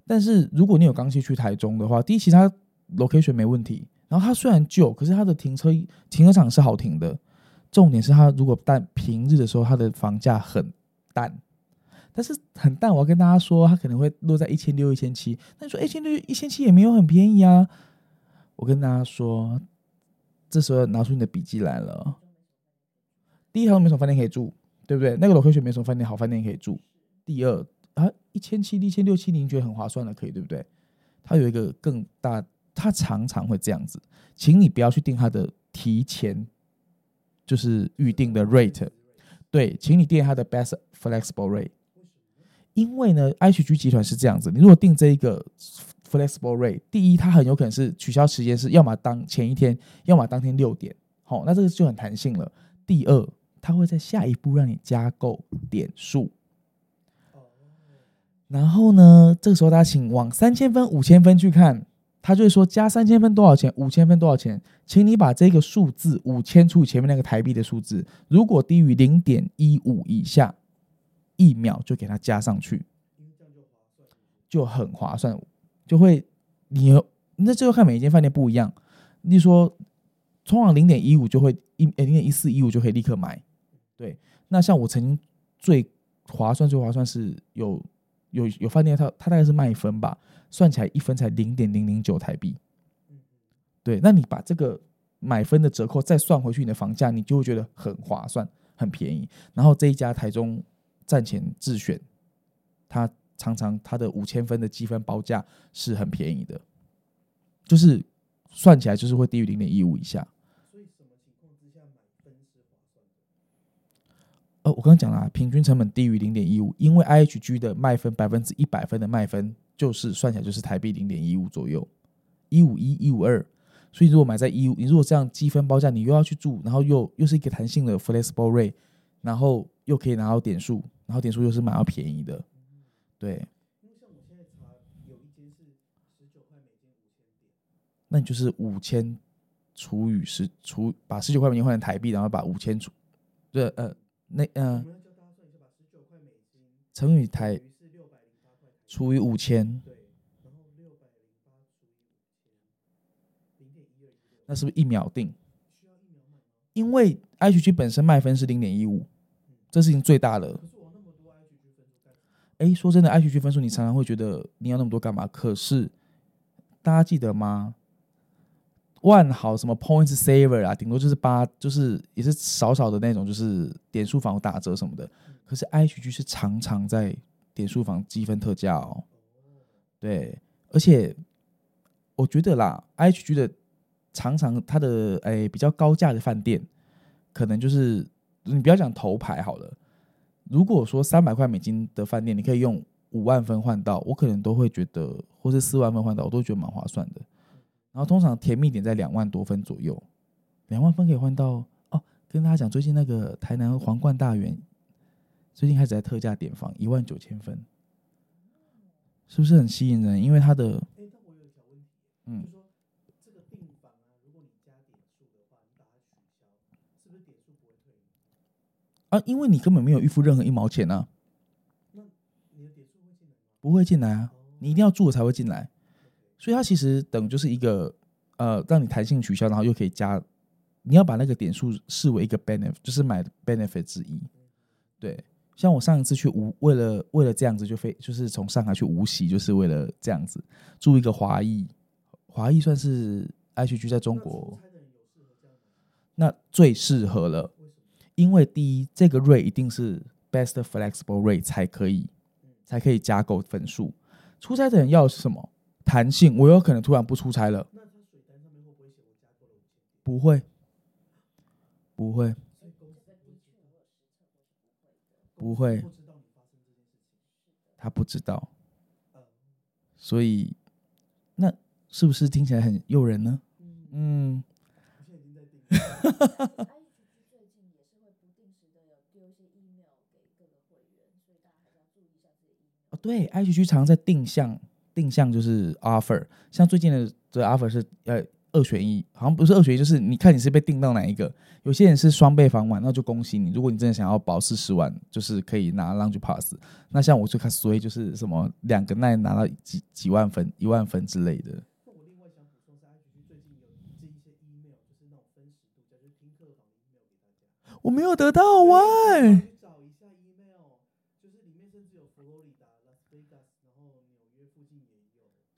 但是如果你有刚去去台中的话，第一其他 location 没问题，然后它虽然旧，可是它的停车停车场是好停的。重点是它如果但平日的时候，它的房价很淡，但是很淡。我要跟大家说，它可能会落在一千六、一千七。那你说一千六、一千七也没有很便宜啊。我跟大家说，这时候拿出你的笔记来了。第一，它没什么饭店可以住，对不对？那个 location 没什么饭店好饭店可以住。第二啊，一千七、一千六七，您觉得很划算的，可以对不对？它有一个更大，它常常会这样子，请你不要去定它的提前就是预定的 rate，对，请你定它的 best flexible rate，因为呢，H G 集团是这样子，你如果定这一个 flexible rate，第一，它很有可能是取消时间是要么当前一天，要么当天六点，好、那这个就很弹性了。第二，它会在下一步让你加购点数。然后呢，这个时候大家请往三千分、五千分去看，他就会说加三千分多少钱，五千分多少钱，请你把这个数字五千除以前面那个台币的数字，如果低于零点一五以下，一秒就给它加上去，就。很划算，就会你那最后看每一间饭店不一样，例如说通常零点一五就会一零点一四一五就可以立刻买，对，那像我曾经最划算最划算是有有有饭店它它大概是卖分吧，算起来一分才零点零零九台币，嗯对，那你把这个买分的折扣再算回去你的房价，你就会觉得很划算，很便宜。然后这一家台中站前自选，它常常它的五千分的积分包价是很便宜的，就是算起来就是会低于零点一五以下。所以什么情况之下买分是划算的？呃，我刚刚讲了啊、平均成本低于零点一五，因为 IHG 的卖分百分之一百分的卖分，就是算起来就是台币零点一五左右，一五一、一五二。所以如果买在一五，你如果这样积分包价，你又要去住，然后又又是一个弹性的 flexible rate，然后又可以拿到点数，然后点数又是买到便宜的，对，那你就是五千除以十除把十九块美金换成台币，然后把五千除，对呃那嗯、呃，乘以台除以五千，那是不是一秒定？因为 H G 本身卖分是零点一五，这事情最大的。哎，说真的，H G 分数你常常会觉得你要那么多干嘛？可是大家记得吗？万豪什么 Points Saver 啊，顶多就是八，就是也是少少的那种，就是点数房打折什么的。可是 IHG 是常常在点数房积分特价哦。对，而且我觉得啦，IHG 的常常它的诶、比较高价的饭店，可能就是你不要讲头牌好了。如果说三百块美金的饭店，你可以用五万分换到，我可能都会觉得，或是四万分换到，我都觉得蛮划算的。然后通常甜蜜点在两万多分左右，两万分可以换到哦，跟大家讲，最近那个台南皇冠大园最近开始在特价点房，一万九千分，是不是很吸引人？因为它的嗯啊，因为你根本没有预付任何一毛钱啊？不会进来啊，哦你一定要住了才会进来。所以它其实等就是一个呃，让你弹性取消，然后又可以加，你要把那个点数视为一个 benefit，就是买 benefit 之一。对，像我上一次去无，为了为了这样子就飞，就是从上海去无锡，就是为了这样子住一个华裔，华裔算是 H G 在中国？那最适合了，因为第一，这个 rate 一定是 best flexible rate 才可以才可以加够分数。出差的人要是什么？弹性，我有可能突然不出差了。不会？不会，不会。他不知道，呃，所以那是不是听起来很诱人呢？嗯，对，IHG 常常在定向，定向就是 offer，像最近的的 offer 是呃二选一，好像不是二选一，就是你看你是被定到哪一个。有些人是双倍房晚，那就恭喜你。如果你真的想要保四十万，就是可以拿 lounge pass。那像我最看所以就是什么两个奈拿到几几万分、一万分之类的。那我另外想补充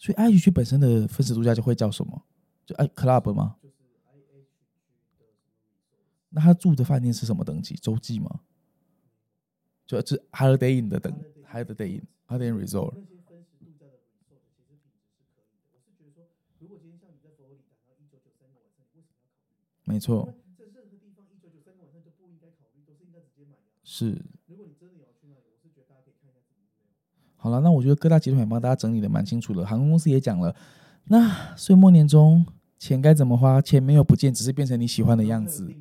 所以 IHG 本身的分时度假就会叫什么？就 I club 吗？那他住的饭店是什么等级？洲际吗？就就是 Holiday Inn 的等 Holiday Inn Holiday Inn Resort。没错，是好了，那我觉得各大集团也帮大家整理的蛮清楚的，航空公司也讲了。那岁末年终钱该怎么花？钱没有不见，只是变成你喜欢的样子。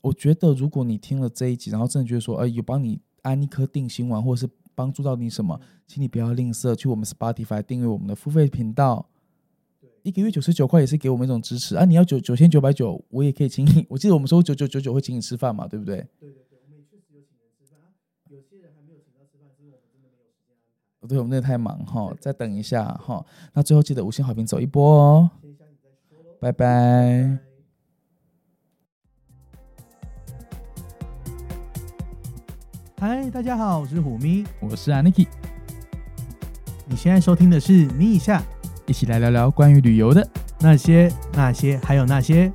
我觉得如果你听了这一集，然后真的觉得说，哎，有帮你安一颗定心丸，或者是帮助到你什么，请你不要吝啬，去我们 Spotify 订阅我们的付费频道，对，一个月九十九块也是给我们一种支持啊！你要九九千九百九，我也可以请你。我记得我们说九九九九会请你吃饭嘛，对不对？对对对，我们也确实有请人吃饭啊。有些人还没有请到吃饭，是因为我们真的没有时间安排。对，我们真的太忙哈，再等一下哈。那最后记得五星好评走一波哦。拜拜。嗨，大家好，我是虎咪。我是 Aniki，你现在收听的是《你一下一起来聊聊关于旅游的。那些那些还有那些》。